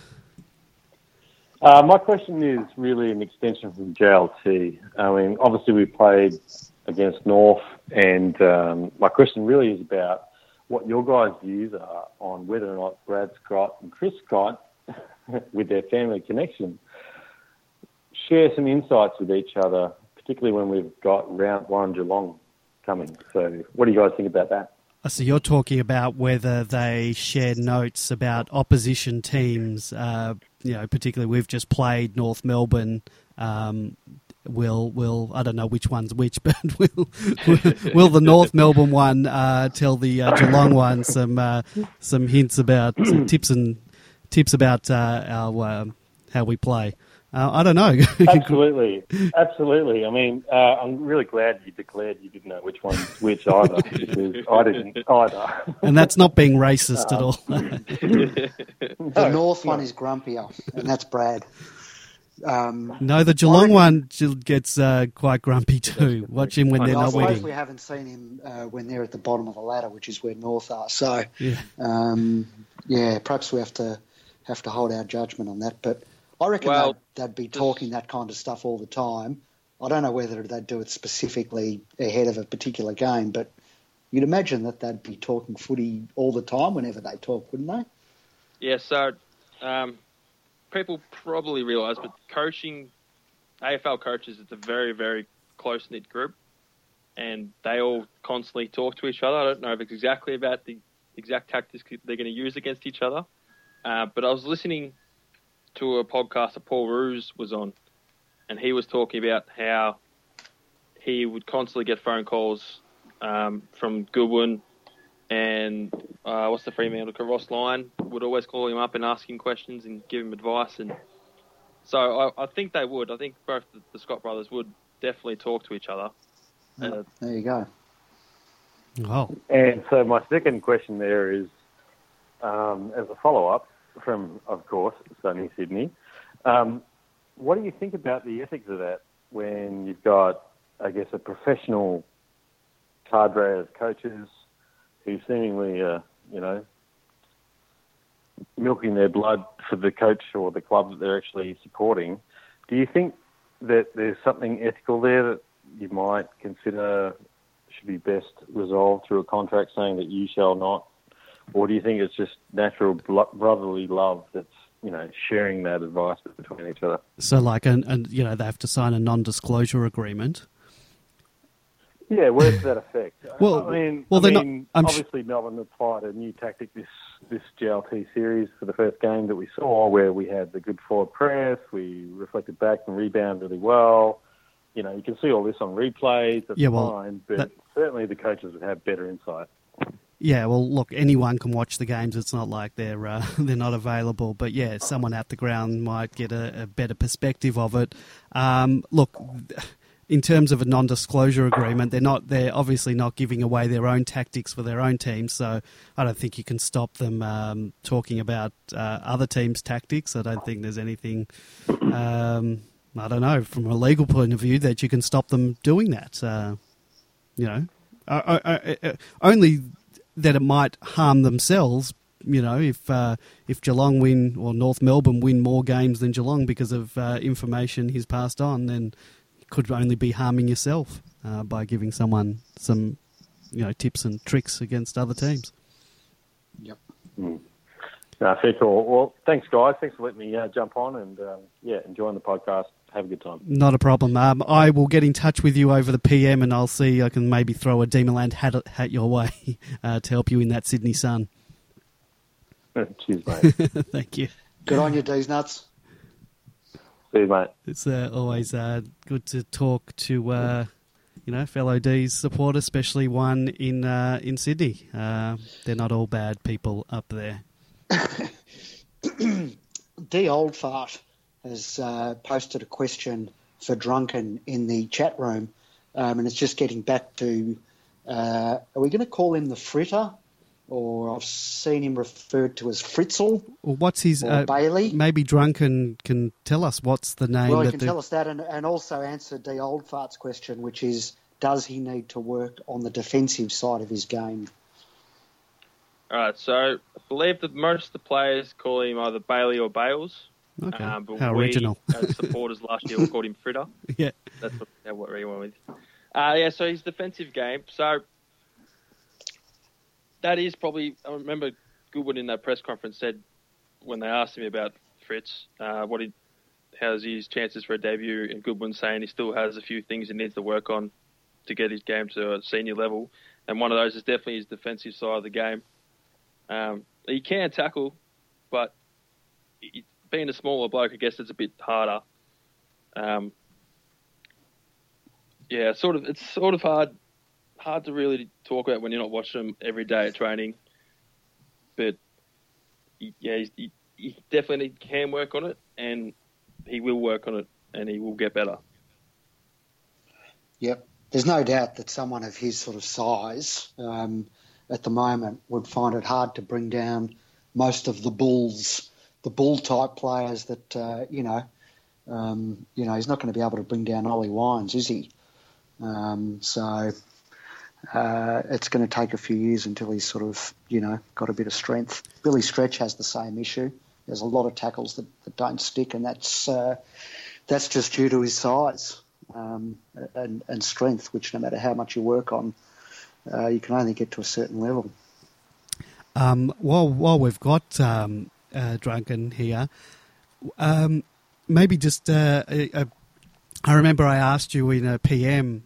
Uh, my question is really an extension from JLT. I mean, obviously we played against North, and um, my question really is about what your guys' views are on whether or not Brad Scott and Chris Scott, with their family connection, share some insights with each other, particularly when we've got round one Geelong coming. So, what do you guys think about that? Uh, So you're talking about whether they share notes about opposition teams. Uh, you know, particularly we've just played North Melbourne. Um, will will I don't know which one's which, but will will, the North Melbourne one uh, tell the uh, Geelong one some uh, some hints about some tips and tips about uh, our um how we play? Uh, I don't know. Absolutely, absolutely. I mean, uh, I'm really glad you declared you didn't know which one's which either, because I didn't either. and that's not being racist at all. The North one is grumpier, and that's Brad. Um, No, the Geelong one gets uh, quite grumpy too. Watch him when they're I not suppose winning. we haven't seen him uh, when they're at the bottom of the ladder, which is where North are. So, Yeah. um, yeah, perhaps we have to have to hold our judgment on that. But I reckon Well, they'd, be talking that kind of stuff all the time. I don't know whether they'd do it specifically ahead of a particular game, but you'd imagine that they'd be talking footy all the time whenever they talk, wouldn't they? Yeah, so um, people probably realise, but coaching, AFL coaches, it's a very, very close knit group, and they all constantly talk to each other. I don't know if it's exactly about the exact tactics they're going to use against each other, uh, but I was listening to a podcast that Paul Roos was on, and he was talking about how he would constantly get phone calls um, from Goodwin and uh, what's the Fremantle Ross Lyon would always call him up and ask him questions and give him advice, and so I, I think they would. I think both the, the Scott brothers would definitely talk to each other. Uh, There you go. Oh, And so my second question there is, um, as a follow-up from, of course, sunny Sydney, Um, what do you think about the ethics of that when you've got, I guess, a professional cadre of coaches who seemingly, uh, you know, milking their blood for the coach or the club that they're actually supporting. Do you think that there's something ethical there that you might consider should be best resolved through a contract saying that you shall not? Or do you think it's just natural brotherly love that's you know sharing that advice between each other? So, like, and and you know, they have to sign a non-disclosure agreement. Yeah, where's that effect? well, I mean, well, I mean, not. Obviously, sh- Melbourne applied a new tactic this this JLT series for the first game that we saw, where we had the good forward press, we reflected back and rebounded really well. You know, you can see all this on replays. That's yeah, well, fine, but that, certainly the coaches would have better insight. Yeah, well, look, anyone can watch the games. It's not like they're uh, they're not available. But yeah, someone at the ground might get a, a better perspective of it. Um, look, in terms of a non-disclosure agreement, they're not they're obviously not giving away their own tactics for their own teams. So I don't think you can stop them um, talking about uh, other teams' tactics. I don't think there's anything. Um, I don't know from a legal point of view that you can stop them doing that. Uh, you know, only that it might harm themselves. You know, if uh, if Geelong win or North Melbourne win more games than Geelong because of uh, information he's passed on, then could only be harming yourself uh, by giving someone some, you know, tips and tricks against other teams. Yep. Mm. No, fair call. Well, thanks, guys. Thanks for letting me uh, jump on and um, yeah, enjoying the podcast. Have a good time. Not a problem. Um, I will get in touch with you over the PM, and I'll see. I can maybe throw a Demonland hat, hat your way uh, to help you in that Sydney sun. Cheers, mate. Thank you. Good on you, D's nuts. See you, mate. It's uh, always uh, good to talk to uh, you know fellow D's supporters, especially one in uh, in Sydney. Uh, they're not all bad people up there. D Oldfart has uh, posted a question for Drunken in the chat room, um, and it's just getting back to: Are we going to call him the Fritter? or I've seen him referred to as Fritzl. Well, what's his uh, Bayley? Maybe Drunken can tell us what's the name. Well, he can the... tell us that, and, and also answer the old farts question, which is, does he need to work on the defensive side of his game? All right, so I believe that most of the players call him either Bayley or Bales. Okay. Um, but How we, original. as supporters last year, we called him Fritter. yeah. That's what, what we went with. Uh, yeah, so his defensive game. So that is probably. I remember Goodwin in that press conference said when they asked him about Fritz, uh, what he has his chances for a debut, and Goodwin saying he still has a few things he needs to work on to get his game to a senior level, and one of those is definitely his defensive side of the game. Um, he can tackle, but he, being a smaller bloke, I guess it's a bit harder. Um, yeah, sort of. It's sort of hard hard to really talk about when you're not watching him every day at training. But yeah, he, he definitely can work on it, and he will work on it, and he will get better. Yep, there's no doubt that someone of his sort of size um, at the moment would find it hard to bring down most of the bulls, the bull type players that uh, you know. Um, you know, he's not going to be able to bring down Ollie Wines, is he? Um, so uh, it's going to take a few years until he's sort of, you know, got a bit of strength. Billy Stretch has the same issue. There's a lot of tackles that, that don't stick, and that's uh, that's just due to his size um, and, and strength, which no matter how much you work on, uh, you can only get to a certain level. Um, while while we've got um, uh, Drunken here, um, maybe just uh, I remember I asked you in a PM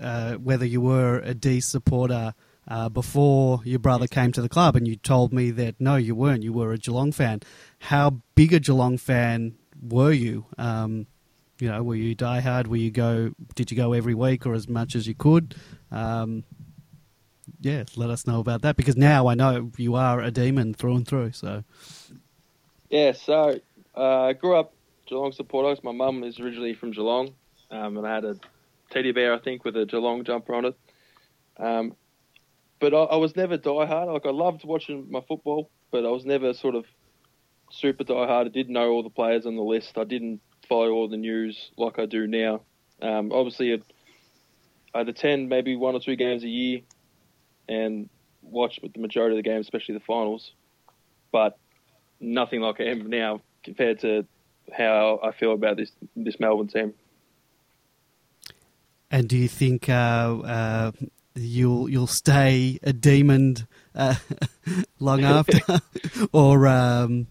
uh, whether you were a D supporter uh, before your brother came to the club, and you told me that no, you weren't. You were a Geelong fan. How big a Geelong fan were you? Um, you know, were you diehard? Were you go? Did you go every week or as much as you could? Um, yeah, let us know about that because now I know you are a demon through and through. So, yeah. So uh, I grew up Geelong supporter. My mum is originally from Geelong, um, and I had a teddy bear, I think, with a Geelong jumper on it. Um, but I, I, was never diehard. Like I loved watching my football, but I was never sort of super diehard. I did know all the players on the list. I didn't follow all the news like I do now. Um, obviously, I'd attend maybe one or two games a year and watch the majority of the games, especially the finals. But nothing like I am now compared to how I feel about this this Melbourne team. And do you think uh, uh, you'll you'll stay a demon uh, long after, or um,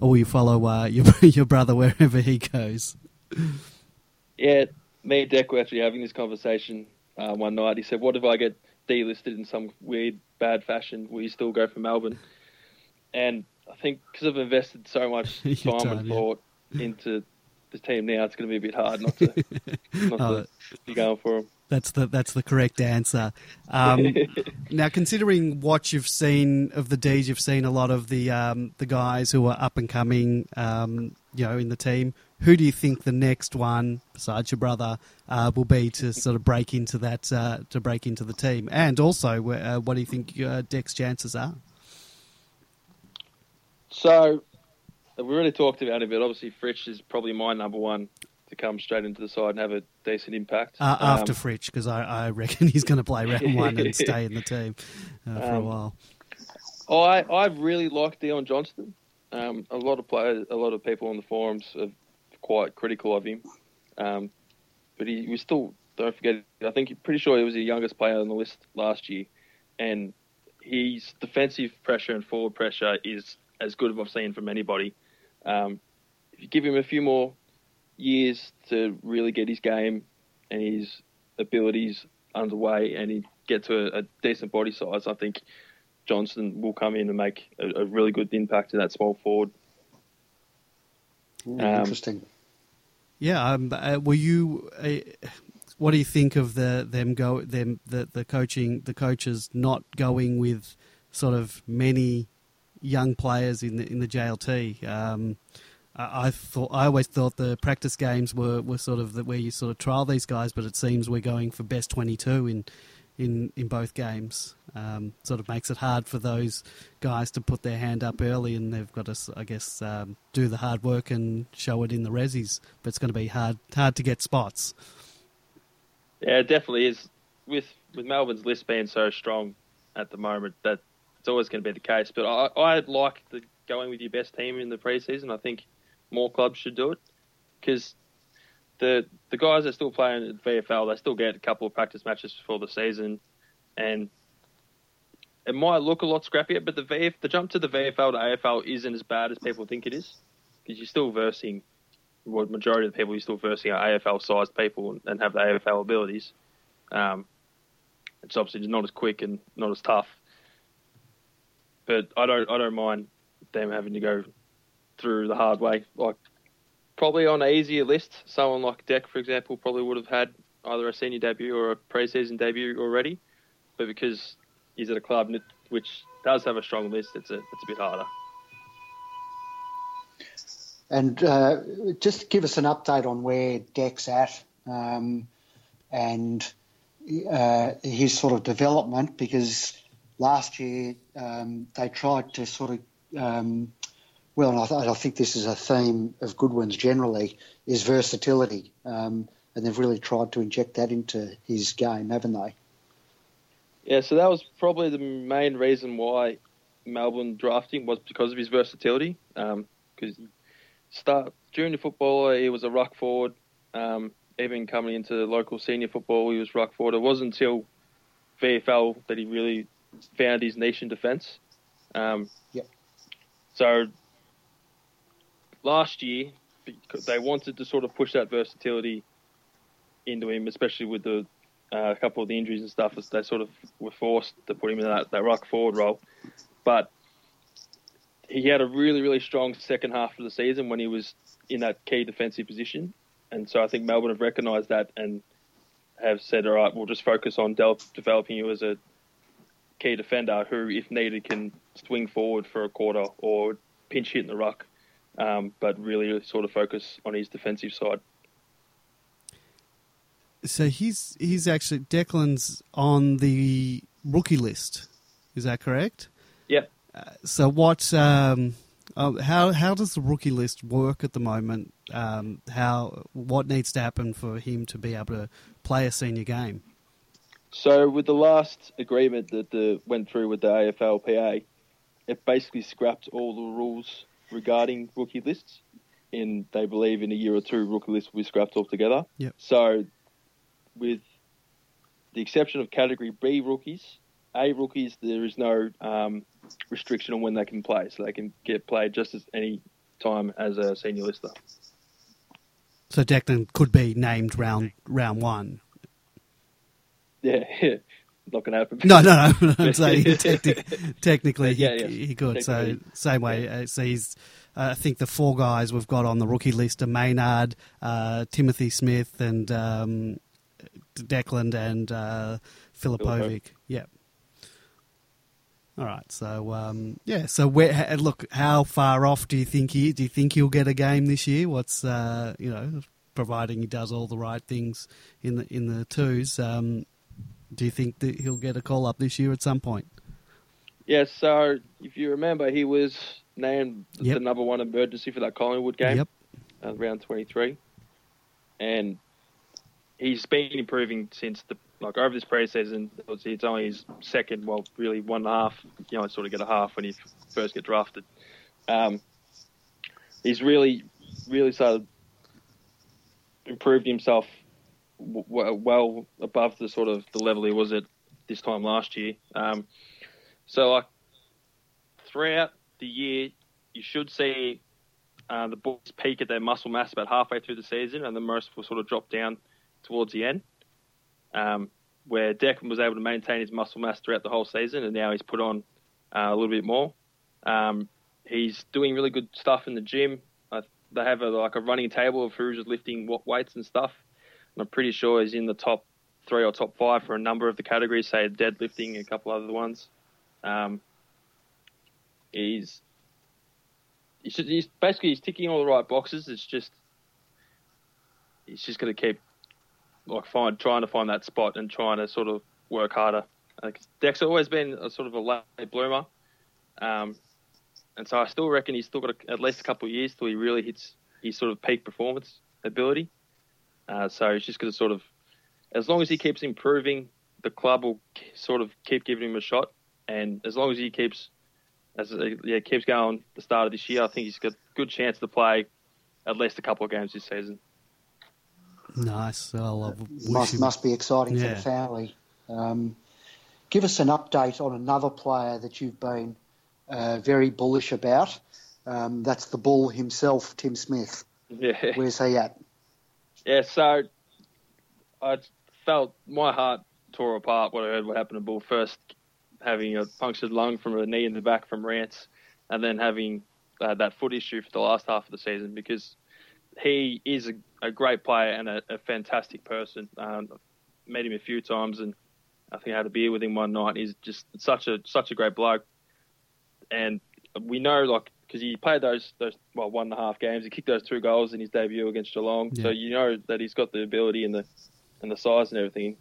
or will you follow uh, your your brother wherever he goes? Yeah, me and Deck were actually having this conversation uh, one night. He said, "What if I get delisted in some weird bad fashion? Will you still go for Melbourne?" And I think because I've invested so much time and yeah. thought into the team now, it's going to be a bit hard not to not Oh, to be going for him. That's the that's the correct answer. Um, now, considering what you've seen of the D's, you've seen a lot of the um, the guys who are up and coming, um, you know, in the team. Who do you think the next one, besides your brother, uh, will be to sort of break into that uh, to break into the team? And also, uh, what do you think uh, Deck's chances are? So we already talked about it, but obviously Fritsch is probably my number one to come straight into the side and have a decent impact. Uh, after Um, Fritsch, because I, I reckon he's going to play round one and stay in the team uh, for a Um, while. I I really like Dion Johnstone. Um, a lot of players, a lot of people on the forums are quite critical of him, um, but he was still. Don't forget, I think pretty sure he was the youngest player on the list last year, and his defensive pressure and forward pressure is as good as I've seen from anybody. Um, if you give him a few more years to really get his game and his abilities underway, and he get to a, a decent body size, I think Johnstone will come in and make a, a really good impact in that small forward. Mm, Um, Interesting. Yeah, um, uh, were you? Uh, what do you think of the them go them the the coaching the coaches not going with sort of many young players in the in the JLT? Um, I, thought I always thought the practice games were, were sort of the, where you sort of trial these guys, but it seems we're going for best twenty two in in in both games. Um, sort of makes it hard for those guys to put their hand up early, and they've got to, I guess, um, do the hard work and show it in the resis. But it's going to be hard hard to get spots. Yeah, it definitely is. With with Melbourne's list being so strong at the moment, that it's always going to be the case. But I I like the going with your best team in the preseason. I think more clubs should do it because the the guys that are still playing at VFL, they still get a couple of practice matches before the season, and it might look a lot scrappier. But the VF, the jump to the VFL to AFL isn't as bad as people think it is because you're still versing well, majority of the people you're still versing are AFL sized people and have the AFL abilities. Um, it's obviously not as quick and not as tough. But I don't I don't mind them having to go through the hard way. Like probably on an easier list, someone like Deck, for example, probably would have had either a senior debut or a pre-season debut already. But because he's at a club which does have a strong list, it's a it's a bit harder. And uh, just give us an update on where Deck's at um, and uh, his sort of development because last year um, they tried to sort of, um, well, and I, th- I think this is a theme of Goodwin's generally, is versatility. Um, and they've really tried to inject that into his game, haven't they? Yeah, so that was probably the main reason why Melbourne drafting was because of his versatility. Because start junior footballer, he was a ruck forward. Um, even coming into local senior football, he was ruck forward. It wasn't until VFL that he really found his niche in defence. Um, Yep. So last year, they wanted to sort of push that versatility into him, especially with the uh, a couple of the injuries and stuff, as they sort of were forced to put him in that, that ruck forward role. But he had a really, really strong second half of the season when he was in that key defensive position. And so I think Melbourne have recognised that and have said, all right, we'll just focus on developing you as a key defender who, if needed, can swing forward for a quarter or pinch hit in the ruck, um, but really sort of focus on his defensive side. So he's he's actually Declan's on the rookie list. Is that correct? Yep. So what? Um, Um, how how does the rookie list work at the moment? Um, how what needs to happen for him to be able to play a senior game? So with the last agreement that the, went through with the AFLPA, it basically scrapped all the rules regarding rookie lists. In they believe in a year or two, rookie lists will be scrapped altogether. Yep. So, with the exception of Category B rookies, A rookies, there is no um, restriction on when they can play, so they can get played just as any time as a senior lister. So Declan could be named round round one. Yeah, not going to happen. No, no, no. I'm saying techni- technically he, Yeah, yeah. he could. So same way. Uh, so he's. Uh, I think the four guys we've got on the rookie list are Maynard, uh, Timothy Smith, and um, Declan and uh, Filipovic. Yeah. All right. So um, yeah. So where? Look, how far off do you think he? Do you think he'll get a game this year? What's uh, you know, providing he does all the right things in the in the twos. Um, do you think that he'll get a call up this year at some point? Yeah, so if you remember, he was named Yep. the number one emergency for that Collingwood game, Yep. uh, round 23. And he's been improving since the like over this preseason. It's only his second, well, really one and a half. You know, sort of get a half when he first get drafted. Um, he's really, really started improved himself well above the sort of the level he was at this time last year. Um, so, like throughout the year, you should see uh, the boys peak at their muscle mass about halfway through the season, and the most will sort of drop down towards the end. Um, where Declan was able to maintain his muscle mass throughout the whole season, and now he's put on uh, a little bit more. Um, he's doing really good stuff in the gym. Uh, they have a, like a running table of who's lifting what weights and stuff. I'm pretty sure he's in the top three or top five for a number of the categories, say deadlifting, a couple other ones. Um, he's he's, just, he's basically he's ticking all the right boxes. It's just he's just going to keep like find trying to find that spot and trying to sort of work harder. 'cause Deck's always been a sort of a late bloomer, um, and so I still reckon he's still got a, at least a couple of years till he really hits his sort of peak performance ability. Uh, so he's just going to sort of, as long as he keeps improving, the club will sort of keep giving him a shot, and as long as he keeps as uh, yeah keeps going the start of this year, I think he's got a good chance to play at least a couple of games this season. Nice. Well, I wish must him- must be exciting for the family. Um, give us an update on another player that you've been uh, very bullish about. Um, that's the bull himself, Tim Smith. Yeah. Where's he at? Yeah, so I felt my heart tore apart when I heard what happened to Bull. First, having a punctured lung from a knee in the back from Rance, and then having uh, that foot issue for the last half of the season because he is a, a great player and a, a fantastic person. Um, I've met him a few times, and I think I had a beer with him one night. He's just such a such a great bloke, and we know like because he played those those well one and a half games. He kicked those two goals in his debut against Geelong, so you know that he's got the ability and the and the size and everything.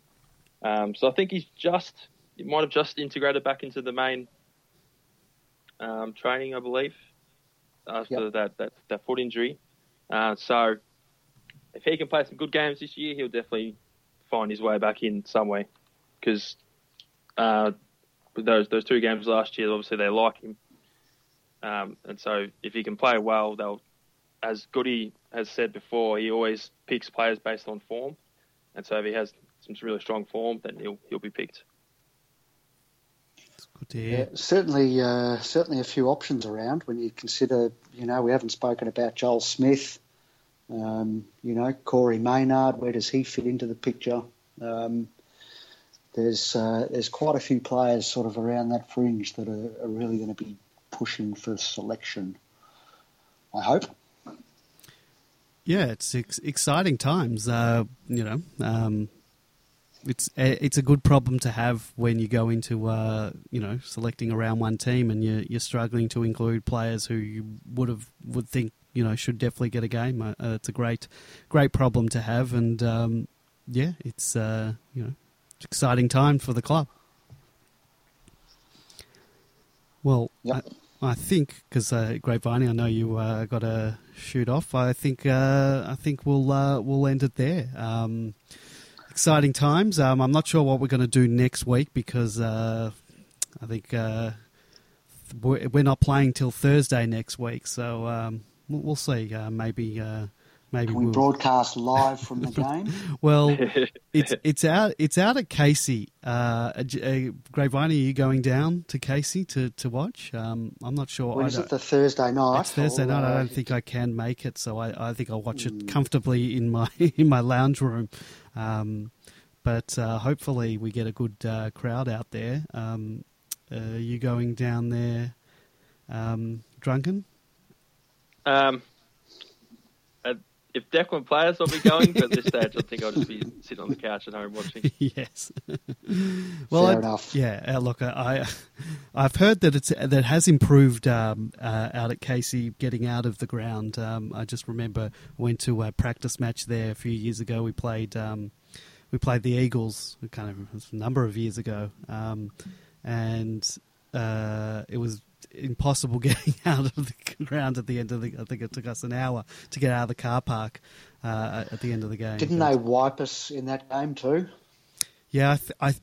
Um, so I think he's just he might have just integrated back into the main um, training, I believe, after Yep. that, that that foot injury. Uh, so if he can play some good games this year, he'll definitely find his way back in some way. Because uh, those those two games last year, obviously they like him, um, and so if he can play well, they'll. As Goody has said before, he always picks players based on form, and so if he has some really strong form, then he'll he'll be picked. Good to hear. Yeah, certainly, uh, certainly a few options around when you consider. You know, we haven't spoken about Joel Smith. Um, you know, Corey Maynard. Where does he fit into the picture? Um, there's uh, there's quite a few players sort of around that fringe that are, are really going to be pushing for selection. I hope. Yeah, it's ex- exciting times. Uh, you know, um, it's a, it's a good problem to have when you go into uh, you know selecting around one team and you're, you're struggling to include players who you would have would think you know should definitely get a game. Uh, uh, it's a great great problem to have, and um, yeah, it's uh, you know exciting time for the club. Well, Yep. I, I think because uh, Grapevine, I know you uh, got to shoot off. I think uh, I think we'll uh, we'll end it there. Um, exciting times. Um, I'm not sure what we're going to do next week because uh, I think uh, we're not playing till Thursday next week. So um, we'll, we'll see. Uh, maybe uh, maybe Can we we'll, broadcast live from the game? well, it's it's out it's out at Casey. Uh, uh, Grapevine, are you going down to Casey to, to watch? Um, I'm not sure. When I is don't- it? The Thursday night. it's Thursday or, night. I don't think I can make it, so I, I think I'll watch Hmm. it comfortably in my in my lounge room. Um, but uh, hopefully we get a good uh, crowd out there. Um, uh, you going down there um, drunken? Um, if Declan plays, I'll be going. But at this stage, I think I'll just be sitting on the couch at home watching. yes. well, Fair I- enough. Yeah, uh, look, I, I, I've heard that it's that has improved um, uh, out at Casey, getting out of the ground. Um, I just remember went to a practice match there a few years ago. We played um, we played the Eagles, kind of a number of years ago, um, and uh, it was impossible getting out of the ground at the end of the. I think it took us an hour to get out of the car park uh, at the end of the game. Didn't But- they wipe us in that game too? yeah, I, th- I,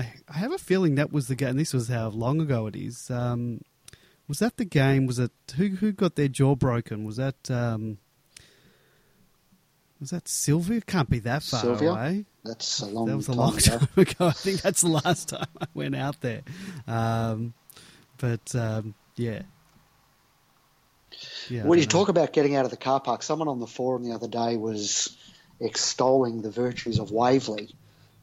I, I have a feeling that was the game. This was how long ago it is. Um, was that the game? Was it who who got their jaw broken? Was that um, was that Sylvia? Can't be that far Sylvia? away. That's a long that was a time long ago. time ago. I think that's the last time I went out there. Um, but um, yeah. Yeah, When you know. talk about getting out of the car park, someone on the forum the other day was extolling the virtues of Waverley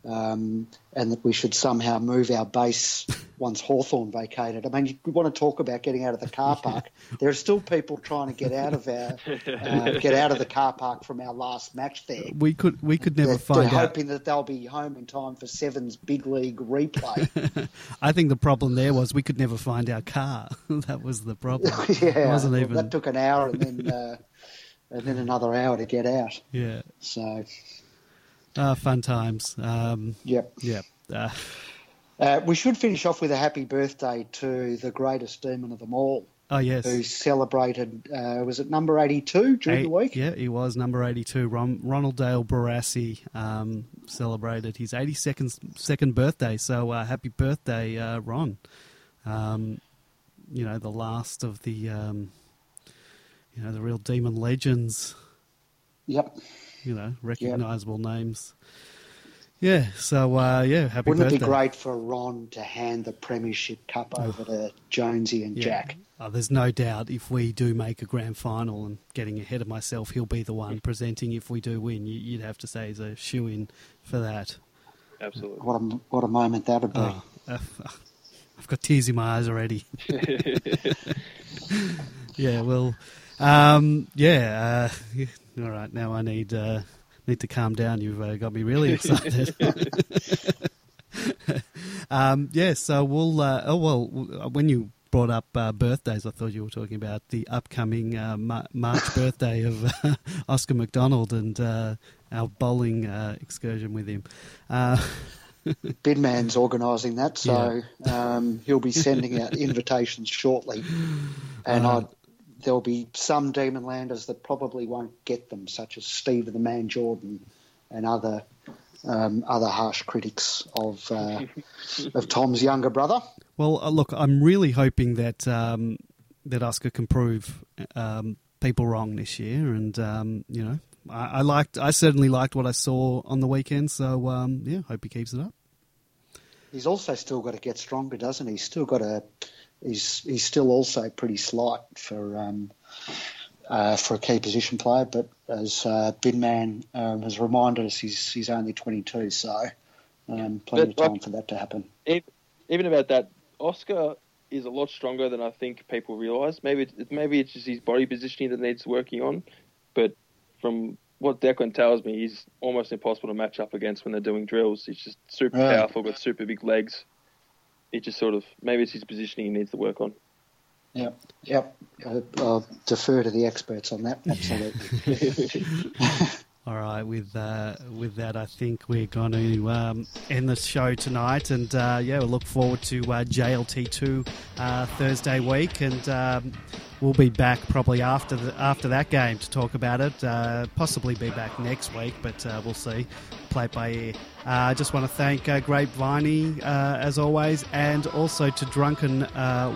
um, and that we should somehow move our base once Hawthorn vacated. I mean, you want to talk about getting out of the car park. There are still people trying to get out of our uh, get out of the car park from our last match there. we could we could never They're, find they're out. hoping that they'll be home in time for Seven's big league replay. I think the problem there was we could never find our car. that was the problem. yeah, it wasn't well, even. that took an hour and then uh, and then another hour to get out. yeah, So, uh, fun times. Um, yep. yeah. Uh, Uh, we should finish off with a happy birthday to the greatest demon of them all, oh yes. who celebrated, uh, was it number 82 during Eight- the week? Yeah, he was number 82. Ron, Ronald Dale Barassi um, celebrated his 82nd second birthday. So uh, happy birthday, uh, Ron. Um, you know, the last of the, um, you know, the real demon legends, Yep. You know, recognizable names. Yeah, so uh, yeah, happy Wouldn't birthday. it be great for Ron to hand the Premiership Cup over to Jonesy and Yeah. Jack? Oh, there's no doubt if we do make a grand final and getting ahead of myself, he'll be the one presenting if we do win. You- You'd have to say he's a shoe in for that. Absolutely. What a, what a moment that would be. Oh, I've got tears in my eyes already. yeah, well, um, yeah. Uh, yeah, all right, now I need uh, need to calm down. You've uh, got me really excited. um, yeah, so we'll. Uh, oh well, when you brought up uh, birthdays, I thought you were talking about the upcoming uh, Ma- March birthday of uh, Oscar McDonald and uh, our bowling uh, excursion with him. Uh, Bidman's organising that, so um, he'll be sending out invitations shortly. And Uh, I, there'll be some Demon Landers that probably won't get them, such as Steve the Man Jordan and other um, other harsh critics of uh, of Tom's younger brother. Well, uh, look, I'm really hoping that um, that Oscar can prove um, people wrong this year, and um, you know, I, I liked, I certainly liked what I saw on the weekend. So um, yeah, hope he keeps it up. He's also still got to get stronger, doesn't he? He's still got a. He's he's still also pretty slight for um, uh, for a key position player, but as uh, Bidman um, has reminded us, he's he's only 22, so um, plenty But, of time for that to happen. Even about that, Oscar is a lot stronger than I think people realise. Maybe it's, maybe it's just his body positioning that needs working on. But from what Declan tells me, he's almost impossible to match up against when they're doing drills. He's just super Right. powerful, got super big legs. He just sort of maybe it's his positioning he needs to work on. Yep, yep. Uh, I'll defer to the experts on that. Absolutely. All right, with uh, with that, I think we're going to um, end the show tonight, and uh, yeah, we'll look forward to uh, JLT two uh, Thursday week, and um, we'll be back probably after the, after that game to talk about it. Uh, possibly be back next week, but uh, we'll see. Play it by ear. I just want to thank uh, Grapevine as always, and also to Drunken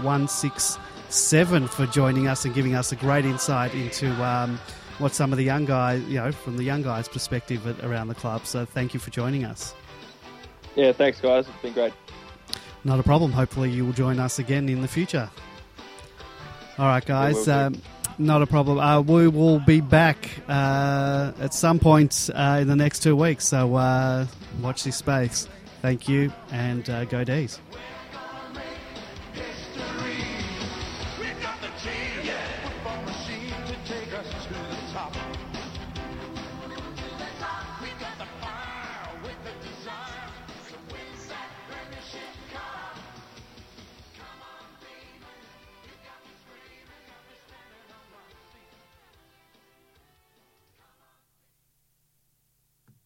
one six seven for joining us and giving us a great insight into. Um, what some of the young guys, you know, from the young guys' perspective around the club. So thank you for joining us. Yeah, thanks, guys. It's been great. Not a problem. Hopefully, you will join us again in the future. All right, guys. Um, not a problem. Uh, we will be back uh, at some point uh, in the next two weeks. So uh, watch this space. Thank you, and uh, go D's.